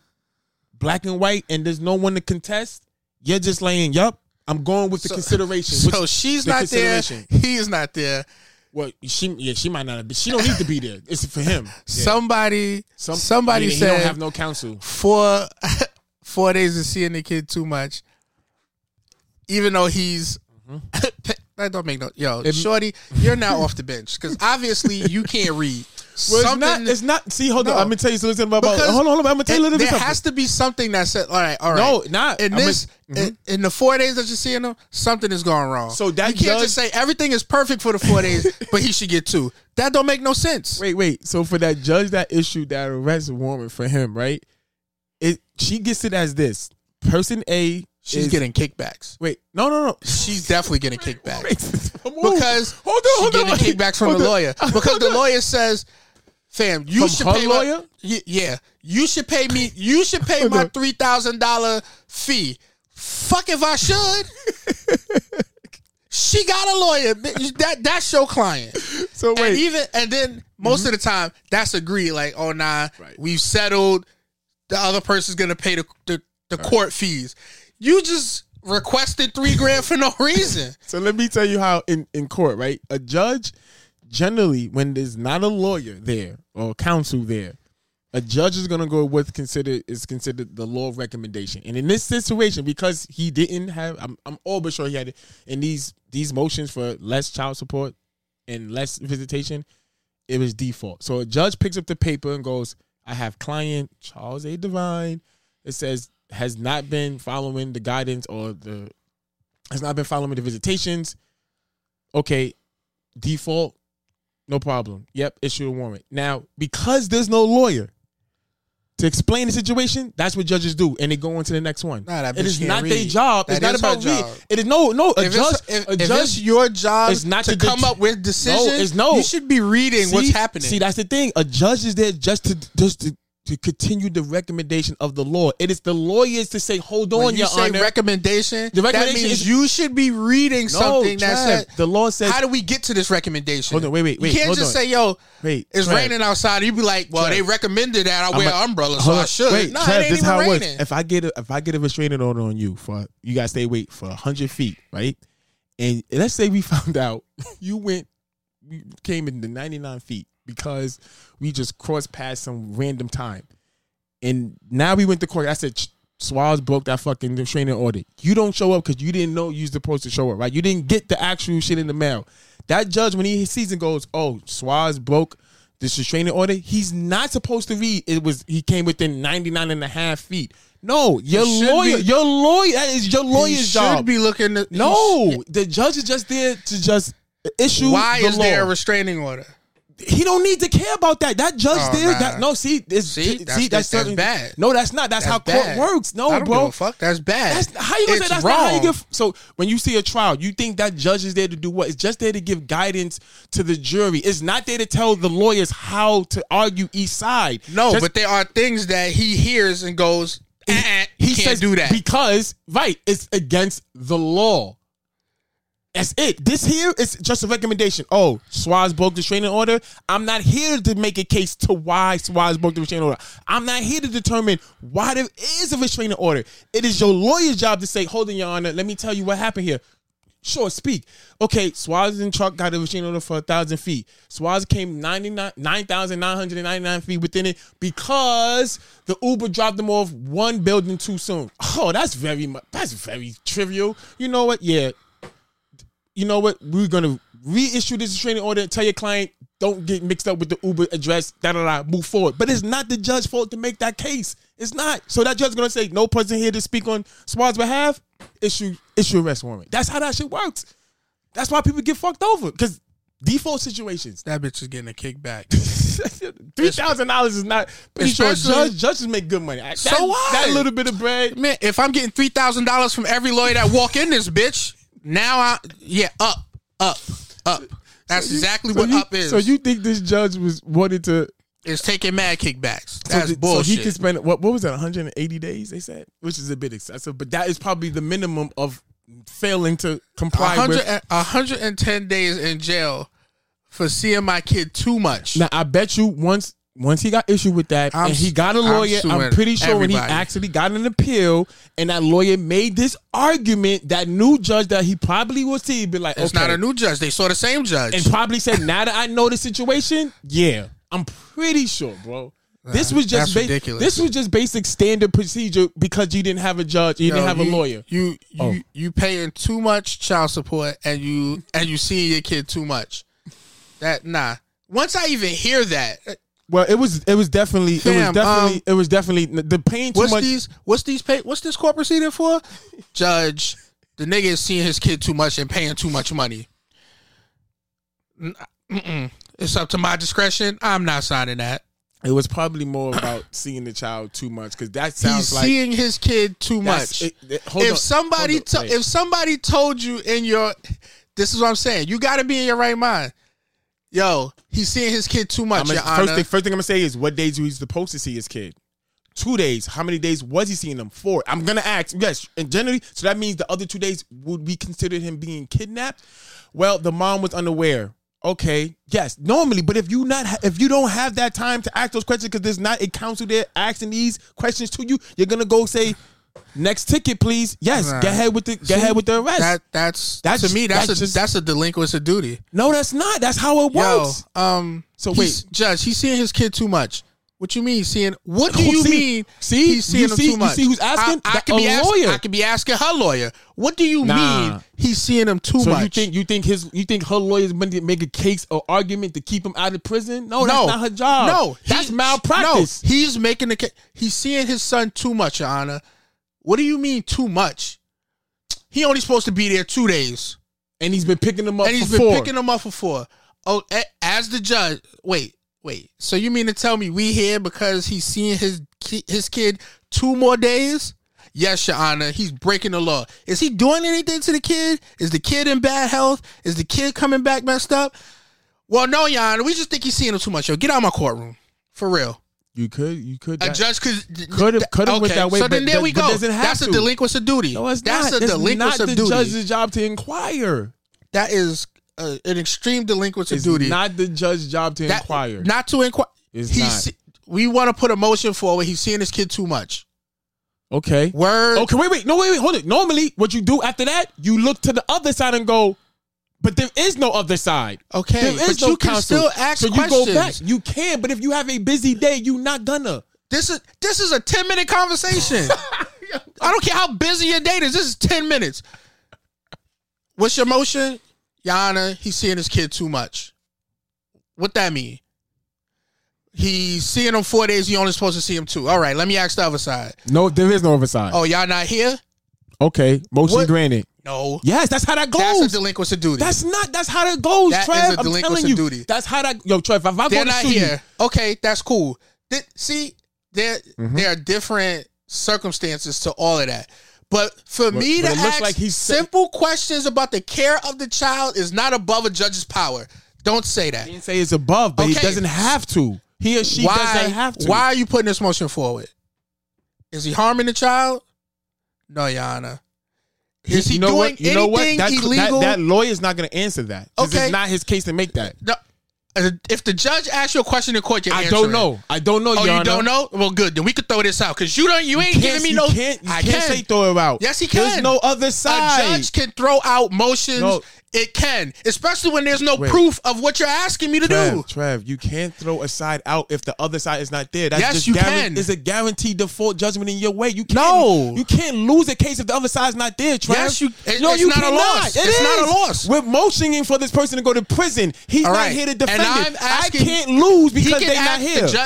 black and white, and there's no one to contest. You're just laying, yup. I'm going with the So- consideration. So Which- she's the not there. He is not there. Well, she yeah, she might not have been. She don't need to be there. It's for him. Yeah. Somebody, Some- somebody yeah, said don't have no counsel. four four days of seeing the kid too much. Even though he's mm-hmm. that don't make no yo, shorty, you're now off the bench because obviously you can't read. Well, it's not. It's not. See, hold on. I'm gonna tell you something about. Because hold on, hold on. I'm gonna tell you a little there bit. something. has to be something that said, all right, all right. No, not- in I'm a- this. Mhm. in, in the four days that you're seeing him, something is going wrong. So that you can't just say everything is perfect for the four days, but he should get two. That don't make no sense. Wait, wait. So for that judge that issued that arrest warrant for him, right? It she gets it as this person A. She's is- getting kickbacks. Wait, no, no, no. She's definitely getting kickbacks because hold on, she's hold on. getting kickbacks from Hold the on. lawyer because the lawyer says, "Fam, you From should pay my- lawyer? Ye- yeah, you should pay me. You should pay my three thousand dollar fee. Fuck if I should." She got a lawyer. That that's your client. So And wait. even and then most of mm-hmm. the time that's agreed. Like, oh nah, we've settled. The other person's gonna pay the the, the court fees. You just requested three grand for no reason. So let me tell you how in, in court, right? A judge generally, when there's not a lawyer there or counsel there, a judge is gonna go with considered is considered the law of recommendation. And in this situation, because he didn't have, I'm I'm all but sure he had it in these these motions for less child support and less visitation, it was default. So a judge picks up the paper and goes, I have client Charles A. Divine. It says has not been following the guidance or the has not been following the visitations. Okay, default, no problem. Yep, issue a warrant. Now, because there's no lawyer to explain the situation, that's what judges do, and they go on to the next one. Nah, that it is not their job. It's not about job. It is no, no. A if judge, it's, if, a if it's your job it's not to come det- up with decisions, No, it's no. you should be reading what's happening. See, that's the thing. A judge is there just to just to, to continue the recommendation of the law. It is the lawyers to say, "Hold on, when you Your say Honor." recommendation, The that means is- you should be reading No, something that Trav, said the law says. How do we get to this recommendation? Hold on, wait, wait, wait. You can't just on. say, "Yo, wait, it's Trav. raining outside." You'd be like, "Well, Trav. they recommended that I wear an umbrella, so I should." Wait, no, ain't this is how it raining. works. If I get a if I get a restraining order on you for you gotta stay wait for hundred feet, right? And let's say we found out you went we came into ninety nine feet because we just crossed past some random time, and now we went to court. I said. Swaz broke that fucking restraining order. You don't show up because you didn't know you was supposed to show up, right? You didn't get the actual shit in the mail. That judge, when he sees and goes, "Oh, Swaz broke this restraining order," he's not supposed to read. It was he came within 99 and a half feet. No, your lawyer, be- your lawyer, that is your lawyer's should job. be looking. To, no, the judge is just there to just issue. Why the is law. there a restraining order? He don't need to care about that. That judge Oh, there, nah. that no, see, it's, See, see, that's- that's, that's bad. No, that's not. That's, how court works. No, I don't bro. give a fuck. That's bad. That's how you gonna It's say that's not how you wrong. give. So when you see a trial, you think that judge is there to do what? It's just there to give guidance to the jury. It's not there to tell the lawyers how to argue each side. No, Just- but there are things that he hears and goes, eh, he he can't says do that. because right, it's against the law. That's it. This here is just a recommendation. Oh, Swaz broke the restraining order. I'm not here to make a case to why Swaz broke the restraining order. I'm not here to determine why there is a restraining order. It is your lawyer's job to say, "Hold on, Your Honor. Let me tell you what happened here." Sure, speak. Okay, Swaz and Chuck got a restraining order for a thousand feet. Swaz came 99 9,999 feet within it because the Uber dropped them off one building too soon. Oh, that's very much that's very trivial. You know what? Yeah. You know what? We're gonna reissue this restraining order. And tell your client don't get mixed up with the Uber address. Da da da. Move forward. But it's not the judge's fault to make that case. It's not. So that judge's gonna say no person here to speak on Swaz's behalf. Issue issue arrest warrant. That's how that shit works. That's why people get fucked over because default situations. That bitch is getting a kickback. Three thousand dollars is not. Pretty sure judge, judges make good money. That, So what? That little bit of bread. Man, if I'm getting three thousand dollars from every lawyer that walk in this bitch, now I yeah up, up, up. That's So you- exactly so what you- up is. So you think this judge was wanted to? is taking mad kickbacks. So, That's th- bullshit. so he could spend what? What was that? 180 days? They said, which is a bit excessive, but that is probably the minimum of failing to comply 100 with. 110 days in jail for seeing my kid too much. Now I bet you once once he got issue with that, I'm and he got a I'm lawyer, I'm, suing pretty sure when he actually got an appeal, and that lawyer made this argument, that new judge that he probably will see, be like, It's okay, not a new judge. They saw the same judge. and probably said, now that I know the situation, yeah, I'm pretty sure, bro. This was just ba- ridiculous. this was just basic standard procedure because you didn't have a judge, you Yo, didn't have a lawyer. You you Oh. you paying too much child support and you and you seeing your kid too much. That nah. Once I even hear that, Well, it was it was definitely it was definitely um, it was definitely the pain too what's much. these what's these pay what's this court proceeding for? Judge, the nigga is seeing his kid too much and paying too much money. Mm-mm. It's up to my discretion. I'm not signing that. It was probably more about seeing the child too much because that sounds He's like seeing his kid too much. it- it- if on, somebody to, if somebody told you in your this is what I'm saying. You got to be in your right mind. Yo, he's seeing his kid too much. I'm Your gonna- first thing first thing I'm gonna say is what days was he supposed to see his kid? Two days. How many days was he seeing them? Four. I'm gonna ask. Yes, and generally, so that means the other two days would we consider him being kidnapped? Well, the mom was unaware. Okay, yes, normally, but if you not ha- if you don't have that time to ask those questions because there's not a counsel there asking these questions to you, you're gonna go say, "Next ticket, please." Yes, Nah. get ahead with the get ahead with the arrest. That that's, That's- to me that's, that's a just- that's a delinquency of duty. no, that's not. That's how it Yo, works. um, So wait. Judge, he's seeing his kid too much. What you mean seeing? What do you see- mean? see? he's seeing You him see- too you much. see who's asking? I, I That- could be a asking. lawyer. I could be asking her lawyer. What do you Nah. mean he's seeing him too so much? you think you think his you think her lawyers meant to make a case or argument to keep him out of prison? No, that's not her job. No, that's he- malpractice. No, he's making the case. He's seeing his son too much, Your Honor. What do you mean too much? He only supposed to be there two days, and he's been picking them up and he's for been four. picking them up for four. Oh, a- as the judge. Wait, wait. So you mean to tell me we here because he's seeing his ki- his kid two more days? Yes, Your Honor. He's breaking the law. Is he doing anything to the kid? Is the kid in bad health? Is the kid coming back messed up? Well, no, Your Honor. We just think he's seeing him too much. Yo, get out of my courtroom for real. You could you could A that- judge could could have could have went Okay, that way. So then there we go. That's a delinquency of duty. No, it's That's not. a It's delinquency not of the duty. judge's job to inquire. That is uh, an extreme delinquency of It's duty. not the judge's job to That- inquire. Not to inquire. It's He's not. we want to put a motion forward. He's seeing his kid too much. Okay. Word. Okay, wait, wait, no, wait, wait, hold it. Normally, what you do after that, you look to the other side and go, but there is no other side. Okay, there is but no you can still ask so you go back. You can, but if you have a busy day, you're not gonna. This is this is a ten minute conversation. I don't care how busy your date is. This is ten minutes. What's your motion, Yana? He's seeing his kid too much. What that mean? He's seeing him four days. He only supposed to see him two. All right, let me ask the other side. No, there is no other side. Oh, y'all not here? Okay, motion What? granted. No. Yes, that's how that goes. That's a delinquency duty. That's not. That's how that goes, That Trev. is a I'm telling delinquency you. duty. That's how that. Yo, Trev, if I They're go to not sue here. Okay, that's cool. Th- see, there Mm-hmm. there are different circumstances to all of that. But for me but to it looks ask like he's- simple questions about the care of the child is not above a judge's power. Don't say that. you, say it's above, but he Okay. doesn't have to. He or she doesn't have to. Why are you putting this motion forward? Is he harming the child? No, Yana. Is he you know doing what? You know what? anything That, illegal? that, that lawyer's not going to answer that. Okay. It's not his case to make that. No. Uh, If the judge asks you a question in court, you I don't know. I don't know, Oh, Your you Honor. don't know? Well, good. Then we could throw this out because you don't. You ain't giving me no. can't- I can't can say throw it out. Yes, he can. There's no other side. A judge can throw out motions. No. It can, especially when there's no Wait. proof of what you're asking me to do. Trev, you can't throw a side out if the other side is not there. That's Yes, just you guaran- can. It's a guaranteed default judgment in your way. You can't, No. you can't lose a case if the other side's not there. Trev. Yes, you- it- no, it's you not a cannot. loss. It It's not a loss. We're motioning for this person to go to prison. He's All not here to And defend I'm it. asking- I can't lose because can they're not here. The, ju-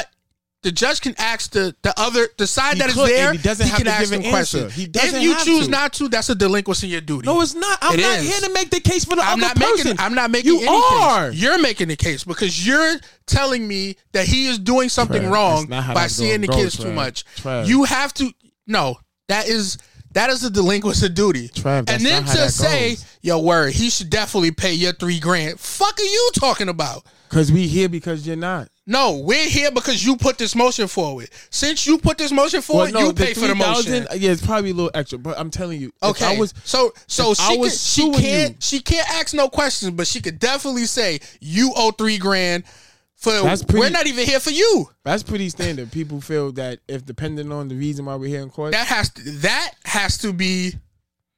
the judge can ask the, the other the side He that is could, there. he doesn't have can to ask give an answer. He doesn't if you choose to. not to, that's a delinquency in your duty. no, it's not. I'm It not is. here to make the case for the I'm other not person. making. I'm not making You any are. case. You're making the case because you're telling me that he is doing something Trev, wrong that's not how by seeing the kids too much. Trev. You have to. No, that is that is a delinquency of duty. Trev, and then to say, goes. yo, word, he should definitely pay your three grand. Fuck are you talking about? Because we here because you're not. No, we're here because you put this motion forward. Since you put this motion forward, you pay for the motion. 3,000 Yeah, it's probably a little extra, but I'm telling you. Okay, I was so so she was could, she can't you- she can't ask no questions, but she could definitely say you owe three grand. For That's pretty- we're not even here for you. That's pretty standard. People feel that if depending on the reason why we're here in court, That has to, that has to be.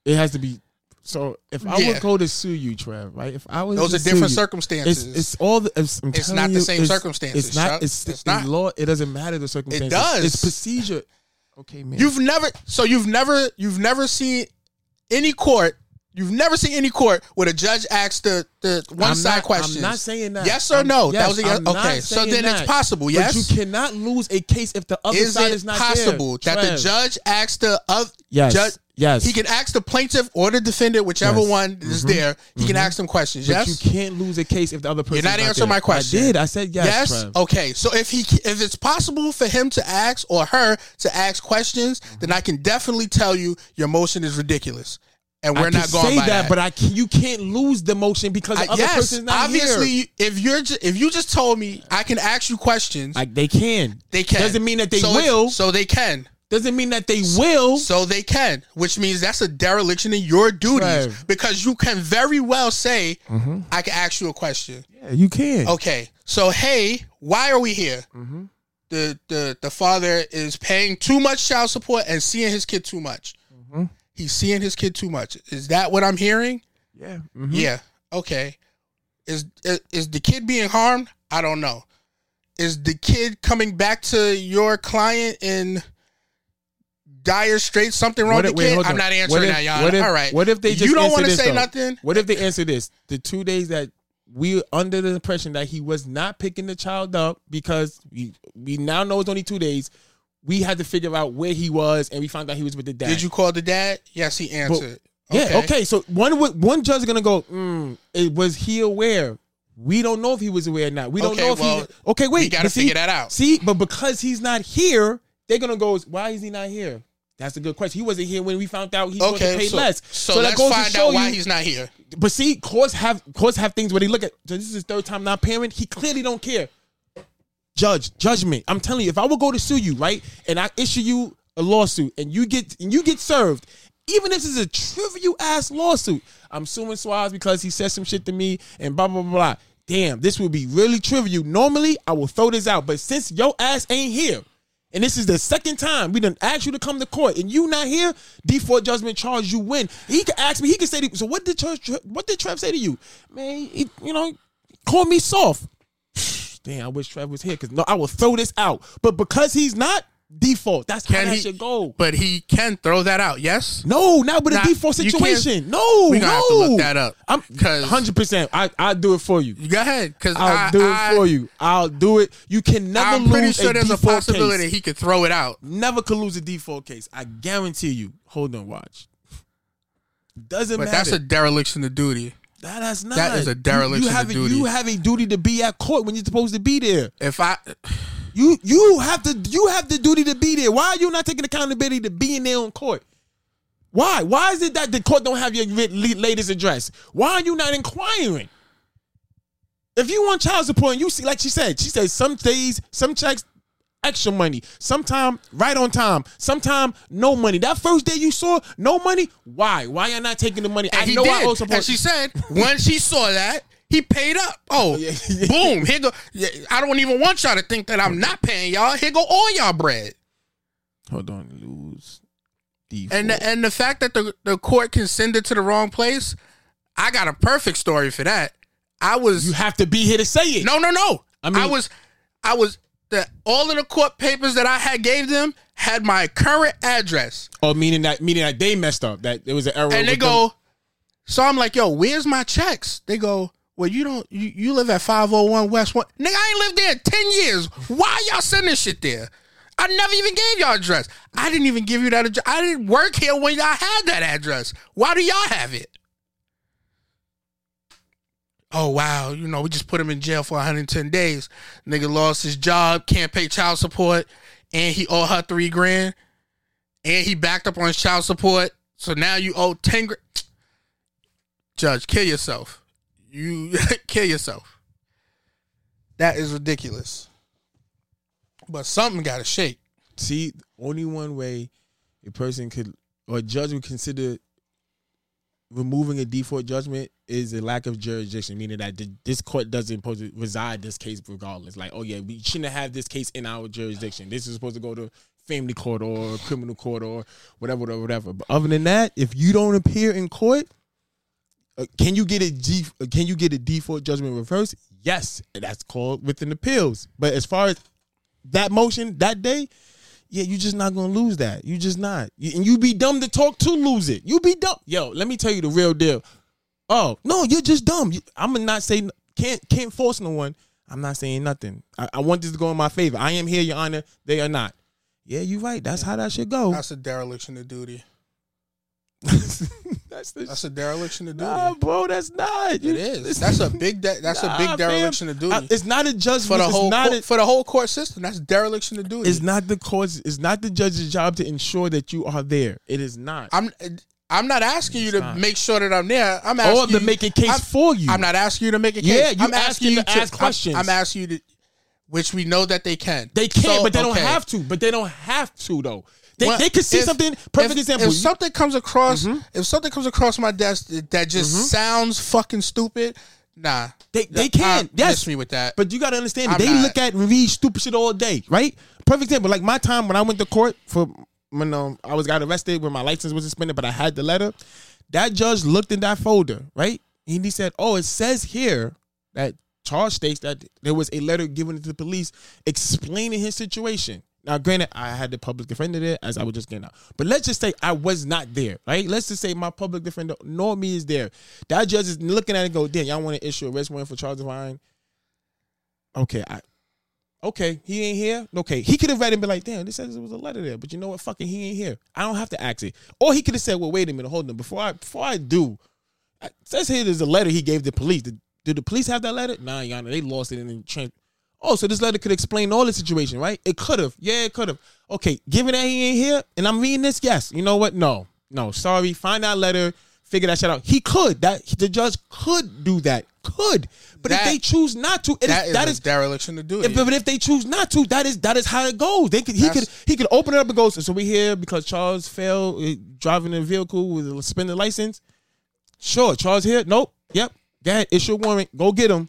it has to be. So if I Yeah. would go to sue you, Trev, right? If I was Those are different you, circumstances. It's, it's all. The, it's, It's not the same it's- circumstances, It's not. It's, It's not. law. It doesn't matter the circumstances. It does. It's procedure. Okay, man. You've never. So you've never. You've never seen any court. You've never seen any court where the judge asks the the one I'm side not- questions. I'm not saying that. Yes or I'm- no? yes, that was a yes. I'm Okay, so then that. it's possible. Yes, but you cannot lose a case if the other side is side is not possible there. that the judge asks the other Yes, judge? yes. He can ask the plaintiff or the defendant, whichever Yes. one is Mhm. there. He can Mhm. ask them questions. But yes, you can't lose a case if the other person. You're not answering my question. I did. I said yes. Yes. Trev. Okay. So if he if it's possible for him to ask or her to ask questions, then I can definitely tell you your motion is ridiculous, and we're not going say by that, that. but I can, you can't lose the motion because the I- other yes, person's not obviously, here. if you're ju- if you just told me I can ask you questions, Like they can. they can. Doesn't mean that they So will. So they can. Doesn't mean that they will. So they can, which means that's a dereliction in your duties Trev. because you can very well say, Mhm. "I can ask you a question." Yeah, you can. Okay, so hey, why are we here? Mm-hmm. The the the father is paying too much child support and seeing his kid too much. Mm-hmm. He's seeing his kid too much. Is that what I'm hearing? Yeah. mhm. Yeah. Okay. Is, is is the kid being harmed? I don't know. Is the kid coming back to your client in dire straits? Something wrong What with if- the kid? hold I'm not answering What if- that, y'all. What if, All right. What if they just you don't want to say though? nothing? What if they answer this? The two days that we under the impression that he was not picking the child up because we we now know it's only two days. We had to figure out where he was, and we found out he was with the dad. Did you call the dad? Yes, he answered. Yeah. Okay. So one would- one judge is gonna go. Mm, it, was he aware? We don't know if he was aware or not. We don't Okay, know if well, he. Okay, wait. we gotta but see- figure that out. See, but because he's not here, they're gonna go. Why is he not here? That's a good question. He wasn't here when we found out he's supposed to Okay, pay so, less. so, that let's goes to find show out why you- he's not here. But see, courts have courts have things where they look at. So this is his third time not paying. He clearly don't care. Judge, judgment. I'm telling you, if I would go to sue you, right, and I issue you a lawsuit, and you get and you get served, even if this is a trivial ass lawsuit, I'm suing Suarez because he said some shit to me and blah blah blah. blah. Damn, this would be really trivial. Normally, I will throw this out, but since your ass ain't here, and this is the second time we done asked you to come to court, and you not here, default judgment charge, you win. He could ask me. He could say, to, "So what did Trev, what did Trev say to you, man? He, you know, call me soft." Damn, I wish Trev was here because no, I will throw this out. But because he's not, default. That's how Can that he- should go. But he can throw that out. Yes. No, not with a Nah, default situation. No, We no. have to look that up. I'm hundred percent. I I'll do it for you. Go ahead, because I'll do it for you. I'll do it. You can never I'm lose pretty sure a there's a possibility case. he could throw it out. Never could lose a default case. I guarantee you. Hold on, watch. Doesn't But matter. that's a dereliction of duty. That- that's not. That is a dereliction you, have of a, duty. You have a duty to be at court when you're supposed to be there. If I, you you have to you have the duty to be there. Why are you not taking accountability to being there on court? Why? Why is it that the court don't have your latest address? Why are you not inquiring? If you want child support, and you see, like she said, she said some days, some checks, extra money. Sometime right on time. Sometime no money. That first day you saw no money. Why? Why are not taking the money? and I know did. I owe support. And she said when she saw that, he paid up. Oh, boom! Here go. I don't even want y'all to think that I'm not paying y'all. Here go all y'all bread. Hold on, lose. And the, and the fact that the, the court can send it to the wrong place, I got a perfect story for that. I was You have to be here to say it. no no no. I mean, I, was I was the all of the court papers that I had gave them had my current address, Oh, meaning that meaning that they messed up. That it was an error. and they with them. go. So I'm like, yo, where's my checks? They go, well, you don't you, you live at 501 West One. Nigga, I ain't lived there in 10 years. Why y'all sending shit there? I never even gave y'all address. I didn't even give you that address. I didn't work here when y'all had that address. Why do y'all have it? Oh wow, you know, we just put him in jail for 110 days. Nigga lost his job, can't pay child support, and he owed her three grand, and he backed up on his child support. So now you owe 10 grand. Judge, kill yourself. You kill yourself. That is ridiculous. But something got to shake. See, only one way a person could or a judge would consider removing a default judgment is a lack of jurisdiction, meaning that th- this court doesn't supposed reside this case regardless. Like, oh yeah, we shouldn't have this case in our jurisdiction. This is supposed to go to family court or criminal court or whatever, whatever, whatever. But other than that, if you don't appear in court, uh, can you get a G, uh, can you get a default judgment reversed? Yes, that's called within appeals. But as far as that motion that day, yeah, you're just not gonna lose that. You just not, You- and you be dumb to talk to lose it. You be dumb. Yo, let me tell you the real deal. Oh no, you're just dumb. You- I'm gonna not say can't can't force no one. I'm not saying nothing. I, I want this to go in my favor. I am here, Your Honor. They are not. Yeah, you're right. That's how that should go. That's a dereliction of duty. that's the, That's a dereliction of duty. Nah, bro, that's not. It is. That's a big. De- that's Nah, a big dereliction of duty. Uh, it's not a judgment. for the whole co- a- for the whole court system. That's dereliction of duty. It's not the court's. It's not the judge's job to ensure that you are there. It is not. I'm I'm not asking you to not. make sure that I'm there. I'm Or asking to you- make a case I'm- for you. I'm not asking you to make a case. Yeah, you I'm asking you to ask I'm- questions. I'm, asking you to, which we know that they can. They can, So, but they don't have to. But they don't have to though. They, Well, they could see if- something. Perfect if, example. If something comes across, Mhm. if something comes across my desk that, just Mhm. sounds fucking stupid, nah, They they can. yes, miss me with that. But you got to understand, I'm they not- look at and read stupid shit all day, right? Perfect example. Like my time when I went to court for when um, I was got arrested when my license was suspended, but I had the letter. That judge looked in that folder, right? And he said, "Oh, it says here that charge states that there was a letter given to the police explaining his situation." Now, granted, I had the public defender there as I was just getting out. But let's just say I was not there, right? Let's just say my public defender nor me is there. That judge is looking at it go, damn, y'all want to issue a arrest warrant for Charles Divine? Okay, I okay, he ain't here. Okay, he could have read it and be like, damn, this says there was a letter there, but you know what? Fucking he ain't here. I don't have to ask it. Or he could have said, well, wait a minute, hold on. Before I before I do, it says here there's a letter he gave the police. Did, did the police have that letter? Nah, Honor, they lost it in the train. Oh, so this letter could explain all the situation, right? It could have. Yeah, it could have. Okay, given that he ain't here and I'm reading this, yes. You know what? No. No, sorry. Find that letter, figure that shit out. He could. That the judge could do that. Could. But That- if they choose not to, it that is, is that a is dereliction of duty. if, but if they choose not to, that is that is how it goes. They could he That's- could he could open it up and go. So we here because Charles failed uh, driving a vehicle with a suspended license. Sure, Charles here. Nope. Yep. Go ahead. Issue a warrant. Go get him.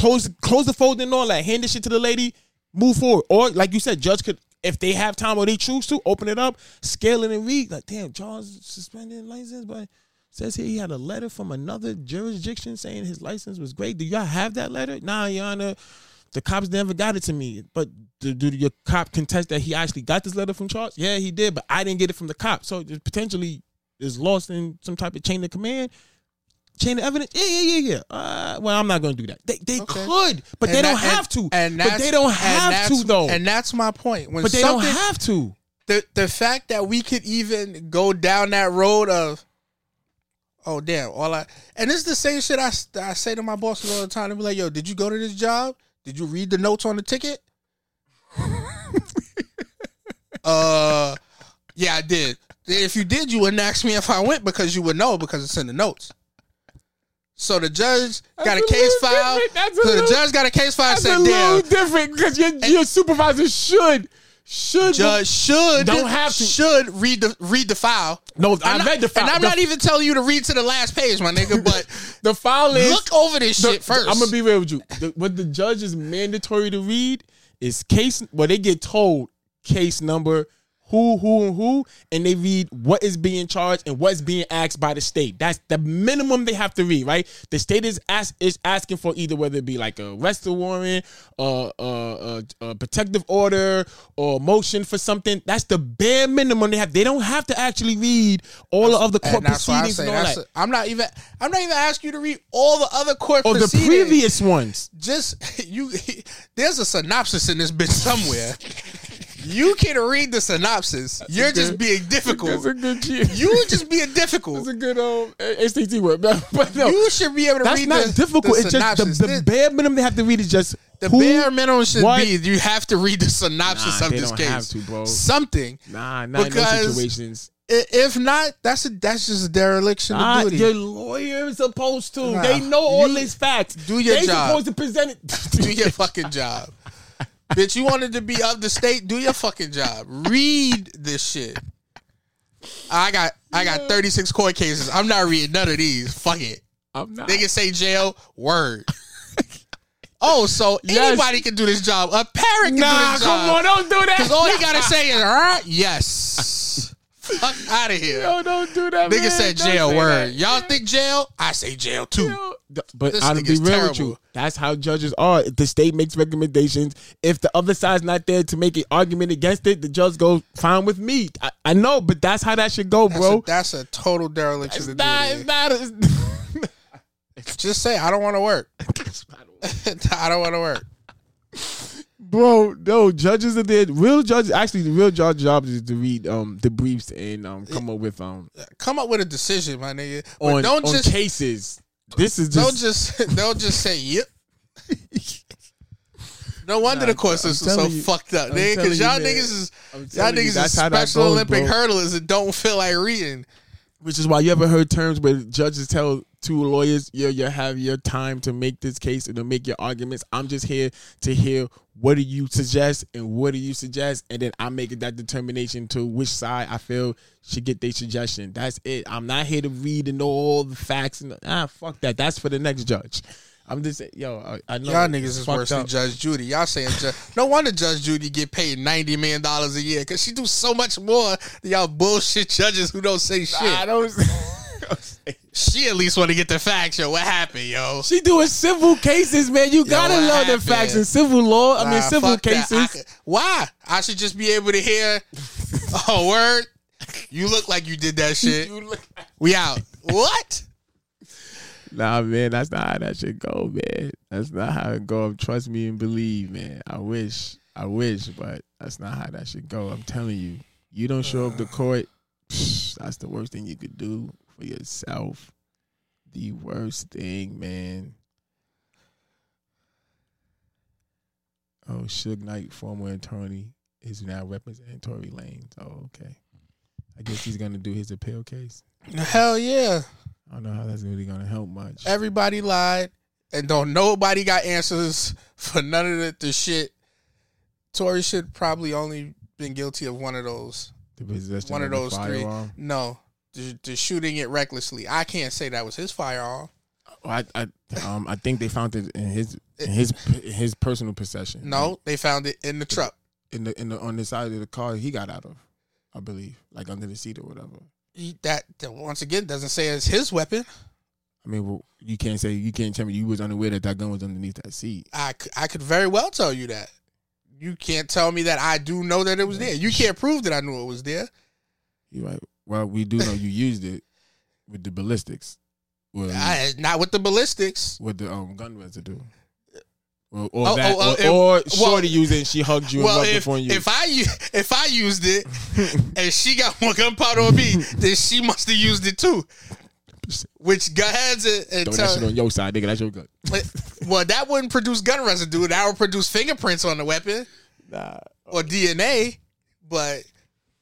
Close close the folder and all that. Hand this shit to the lady. Move forward. Or like you said, judge could if they have time or they choose to open it up, scale it and read. Like damn, Charles suspended license, but says here he had a letter from another jurisdiction saying his license was great. Do y'all have that letter? Nah, Your Honor. The cops never got it to me. But do, do your cop contest that he actually got this letter from Charles? Yeah, he did, but I didn't get it from the cop. So potentially is lost in some type of chain of command. Chain of evidence? Yeah, yeah, yeah, yeah. Uh, well, I'm not going to do that. They, they could, but And they don't that- and- have to. And but they don't have to, though. And that's my point. When but they don't have to. the the fact that we could even go down that road of oh damn all i and it's the same shit I, I say to my bosses all the time they be like yo did you go to this job did you read the notes on the ticket uh yeah i did if you did you wouldn't ask me if i went because you would know because it's in the notes so the judge got a a case file. That's so the judge got a case file and That's said a little different because your, your supervisor should should Judge should don't have to should read the read the file. No, I not- read the file. and I'm The- not even telling you to read to the last page, my nigga. But the file is look over this the- shit first. I'm gonna be real with you. The, what the judge is mandatory to read is case. Well, they get told case number, who, who, and who, and they read what is being charged and what's being asked by the state. That's the minimum they have to read, right? The state is ask, is asking for either whether it be like a arrest warrant, uh, uh, uh, a protective order, or motion for something. That's the bare minimum they have. They don't have to actually read all of the court that's why I proceedings say and all that. I'm not even. I'm not even asking you to read all the other court Or the previous ones. Just you. There's a synopsis in this bitch somewhere. You can read the synopsis. You're just good- being difficult. That's a good shit. You just being difficult. That's a good um SAT word, but no, You should be able to read. that's read not the- difficult. the it's just the, the bare minimum they have to read is just The who, bare minimum should what- be you have to read the synopsis Nah, of they this don't case. have to, bro. Something. Nah, not in those situations. If not, that's a that's just a dereliction Ah, of duty. your lawyer is supposed to. Nah, they know all these facts. do your job. they job. supposed to present it. do your fucking job. Bitch, you wanted to be of the state, do your fucking job. Read this shit. I got I got 36 court cases. I'm not reading none of these. Fuck it. I'm not. Niggas say jail. Word. oh, so Yes. anybody can do this job. A parent can Nah, do this come on, don't do that. Because all he gotta say is, all right, yes. Fuck out of here. Yo, don't do that. Nigga man. said Don't jail. Word. that. Y'all think jail? I say jail too. But This I'll be real with you. That's how judges are. If the state makes recommendations, if the other side's not there to make an argument against it, the judge goes fine with me. I, I know, but that's how that should go, That's bro. a, that's a total dereliction to do. Nah, it's not. It's, Just say I don't want to work. I don't want to work. Bro, no, judges are there. Real judges, actually, the real judge job is to read um the briefs and um come up with um Come up with a decision, my nigga. But on, don't on just cases. This is just don't just don't just say yep. No wonder the court I'm so you- fucked up, I'm nigga. Because y'all you, niggas is y'all you, niggas is that's how that special goes, Olympic bro. hurdlers and don't feel like reading. Which is why you ever heard terms where judges tell two lawyers, "Yo, you have your time to make this case and to make your arguments. I'm just here to hear what do you suggest and what do you suggest, and then I make that determination to which side I feel should get their suggestion. That's it. I'm not here to read and know all the facts and ah, fuck that. That's for the next judge. I'm just yo, I, know Y'all niggas is worse than. Judge Judy. Y'all saying Ju- no wonder Judge Judy get paid ninety million dollars a year because she do so much more than y'all bullshit judges who don't say shit. I don't. She at least want to get the facts, yo. What happened, yo? She doing civil cases, man. You gotta love know the facts in civil law. I mean, civil. I cases. could- why? I should just be able to hear. Oh, word! You look like you did that shit. we out. What? Nah, man, that's not how that should go, man. That's not how it go. Trust me and believe, man. I wish, I wish, but that's not how that should go. I'm telling you, you don't show up to court. That's the worst thing you could do for yourself. The worst thing, man. Oh, Suge Knight, former attorney, is now representing Tory Lanez. Oh, okay. I guess he's gonna do his appeal case. Hell yeah! I don't know how that's really gonna help much. Everybody lied, and don't nobody got answers for none of the, the shit. Tory should probably only been guilty of one of those. The possession One of the those three. firearm. No, the, the shooting it recklessly. I can't say that was his firearm. I, I, um, I think they found it in his in his in his personal possession. No, they found it in the truck. in the in the on the side of the car he got out of, I believe, like under the seat or whatever. He, that, that once again doesn't say it's his weapon. I mean, well, you can't say you can't tell me you was unaware that that gun was underneath that seat. I, c- I could very well tell you that. You can't tell me that I do know that it was there. You can't prove that I knew it was there. You right? Well, we do know you used it with the ballistics. Well, I, not with the ballistics. with the um gun residue. Or, or, Oh, that, oh, oh, or, it- or well- Shorty used it and she hugged you well, and rubbed if, it on you. if I if I used it and she got more gunpowder on me, then she must have used it too. Which go ahead and, and Throw tell, that shit on your side, nigga. That's your gun. well, that wouldn't produce gun residue. That would produce fingerprints on the weapon Nah. or DNA. But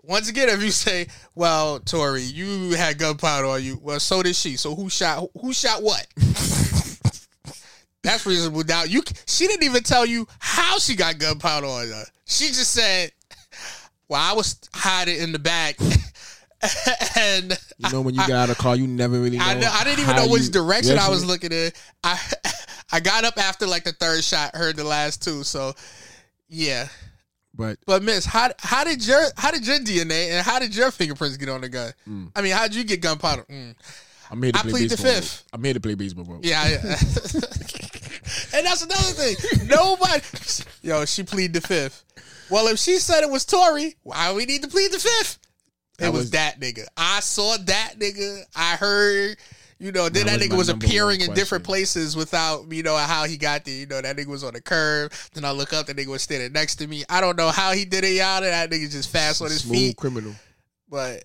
once again, if you say, "Well, Tory, you had gunpowder on you," well, so did she. So who shot? Who shot what? That's reasonable doubt. You. She didn't even tell you how she got gunpowder on her. She just said, "Well, I was hiding in the back." and You know when you got out of car, you never really know. I, know, I didn't even know which you- direction Yes, I was looking in. I I got up after like the third shot, heard the last two, so yeah. But But Miss, how how did your how did your DNA and how did your fingerprints get on the gun? Mm. I mean, how did you get gunpowder? Mm. I'm here to I play plead the fifth. I'm here to play baseball, bro. Yeah, yeah. and that's another thing. Nobody, yo, she plead the fifth. Well, if she said it was Tory, why we need to plead the fifth? It was, was- that nigga. I saw that nigga. I heard, you know, then That that, nigga was appearing in different places without, you know, how he got there. You know, that nigga was on the curb. Then I look up, that nigga was standing next to me. I don't know how he did it, y'all. That nigga just fast on his Smooth feet. criminal. But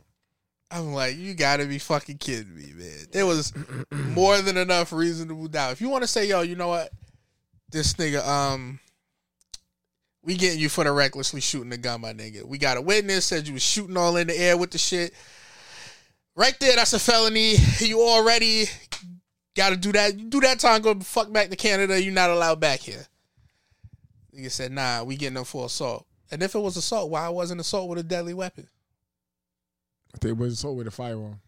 I'm like, you gotta be fucking kidding me, man. There was more than enough reasonable doubt. If you want to say, yo, you know what, this nigga, um, we getting you for the recklessly shooting the gun, my nigga. We got a witness said you was shooting all in the air with the shit. Right there, that's a felony. You already got to do that. You do that time, go fuck back to Canada. You're not allowed back here. Nigga said, nah, we getting them for assault. And if it was assault, why wasn't assault with a deadly weapon? It was assault with a firearm.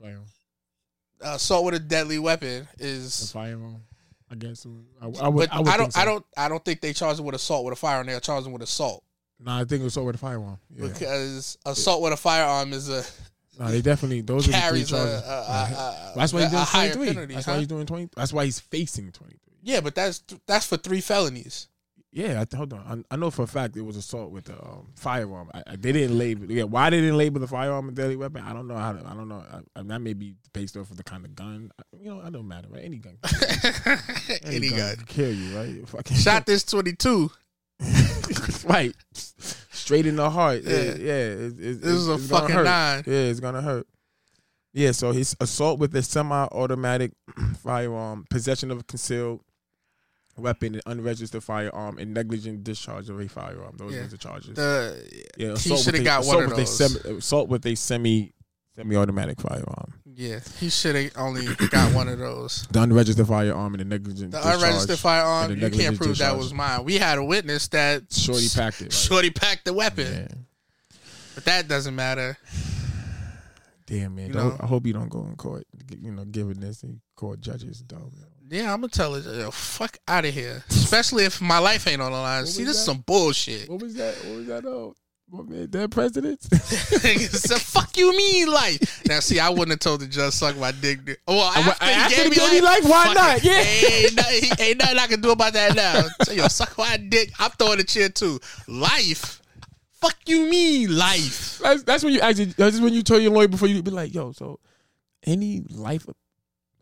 Firearm. Uh, assault with a deadly weapon is A firearm. I guess. I, I would. I, would I don't. think so. I don't. I don't think they charge him with assault with a firearm. They charge him with assault Nah, I think it was assault with a firearm. Yeah. because assault with a firearm is a Nah, they definitely those are the three charges. a, a, a, that's why he's doing twenty three. penalty. That's huh? why he's doing twenty. That's why he's facing twenty three. Yeah, but that's that's for three felonies. Yeah, I, hold on. I, I know for a fact it was assault with a um, firearm. I, I, they didn't label. Yeah, why they didn't label the firearm a deadly weapon? I don't know how. To, I don't know. That may be based off of the kind of gun. You know, I don't matter. Right? Any gun. Any gun. can kill you. Right? Fucking Shot this twenty two. right. Straight in the heart. Yeah, Yeah. yeah. It, it, This is a fucking hurt. nine. Yeah, it's gonna hurt. Yeah, so he's assault with a semi-automatic firearm, possession of a concealed weapon, an unregistered firearm, and negligent discharge of a firearm. Those Yeah. are the charges. The, yeah, he assault should with have a- got assault one of with a those. semi- assault with a semi semi-automatic firearm. Yeah, he should have only got one of those. The unregistered firearm and the negligent The unregistered firearm, you can't prove that was mine. We had a witness that Shorty packed it. Right? Shorty packed the weapon, Yeah. but that doesn't matter. Damn man, You know? I hope you don't go in court. You know, giving this court judges, though. Yeah, I'm gonna tell it. Yo, fuck out of here. Especially if my life ain't on the line. See, this is some bullshit. What was that? What was that? Oh, what man? Dead presidents? so fuck you mean life. Now see, I wouldn't have told the judge suck my dick. Well, after, after he gave me gave you life, why not? it. Yeah. ain't, nothing, ain't nothing I can do about that now. So, yo, suck my dick. I'm throwing a chair too. Life. Fuck you mean life. That's, that's when you actually. That's when you tell your lawyer before you be like, "Yo, so any life,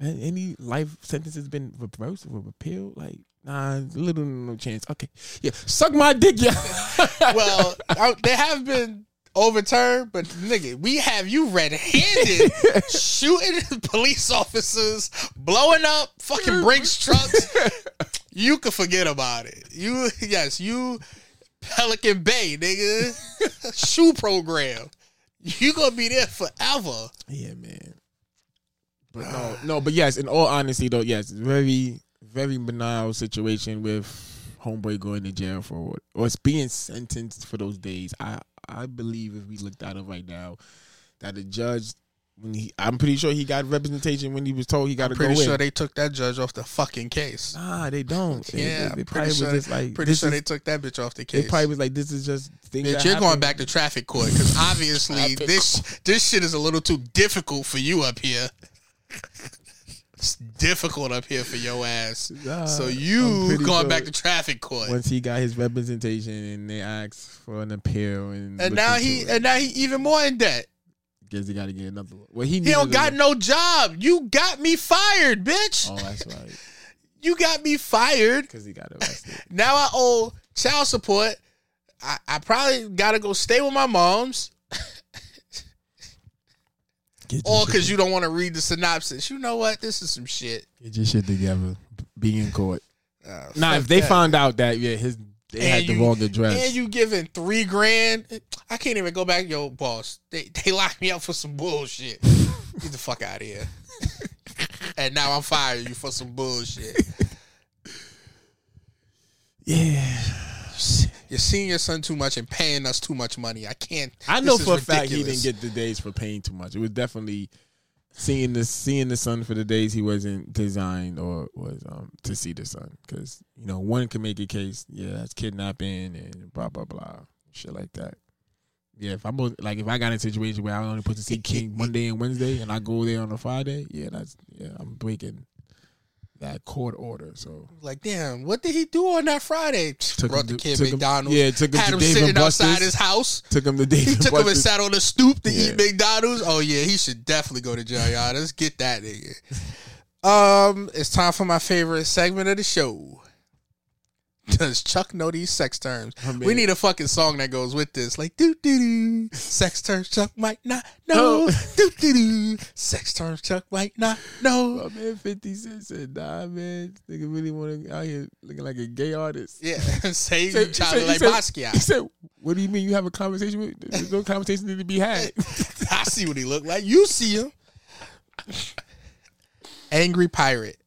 any life sentence has been reversed or repealed? Like, nah, little no chance. Okay, yeah, suck my dick, yeah. well, I, they have been overturned, but nigga, we have you red-handed shooting police officers, blowing up fucking Brinks trucks. You can forget about it. You yes, you Pelican Bay, nigga. SHU program. You gonna be there forever. Yeah, man. But no, no, but yes, in all honesty though, yes, very, very banal situation with homeboy going to jail for or it's being sentenced for those days. I I believe if we looked at it right now, that the judge when he I'm pretty sure he got representation when he was told he got to I'm go pretty in. sure they took that judge off the fucking case. Nah, they don't. They- Yeah, they, they pretty sure. just like pretty sure is- they took that bitch off the case. They probably was like, this is just things. Bitch, that you're going back to traffic court because obviously this this shit is a little too difficult for you up here. It's difficult up here for your ass. Nah, so you going sure back to traffic court. Once he got his representation and they asked for an appeal and and now he and now he even more in debt. guess he got to get another one. Well, he, He don't got no job. You got me fired, bitch. Oh, that's right. You got me fired. Because he got arrested. Now I owe child support. I, I probably got to go stay with my mom's. Get your Or because you don't want to read the synopsis. You know what? This is some shit. Get your shit together. Be in court. Uh, Now, fuck if they that. found out that yeah, his they had the you, wrong address. And you giving three grand. I can't even go back. Yo, boss, they they locked me up for some bullshit. Get the fuck out of here. and now I'm firing you for some bullshit. yeah. You're seeing your son too much and paying us too much money. I can't. I know for a fact he didn't get the days for paying too much. It was definitely seeing the seeing the sun for the days he wasn't designed or was um to see the sun because you know one can make a case yeah that's kidnapping and blah blah blah shit like that. Yeah, if I'm like if I got in a situation where I only put to see King Monday and Wednesday and I go there on a Friday, yeah, that's yeah I'm breaking that court order. So Like, damn, what did he do on that Friday? Took Brought the to- kid took him- McDonald's. yeah, took him had to him Dave sitting outside Buster's. his house. took him to Dave He took him and sat on the stoop to Yeah. eat McDonald's. Oh yeah, he should definitely go to jail, y'all. Let's get that nigga. Um, it's time for my favorite segment of the show. Does Chuck know these sex terms? I mean- we need a fucking song that goes with this, like doo doo doo. Sex terms Chuck might not know. doo doo doo. Sex terms Chuck might not know. My man 50 Cent said, nah, man, nigga really want to out here looking like a gay artist. Yeah, say He said- you trying he like said- Basquiat. He said, what do you mean you have a conversation with? There's no conversation need to be had. I see what he look like. You see him. Angry pirate.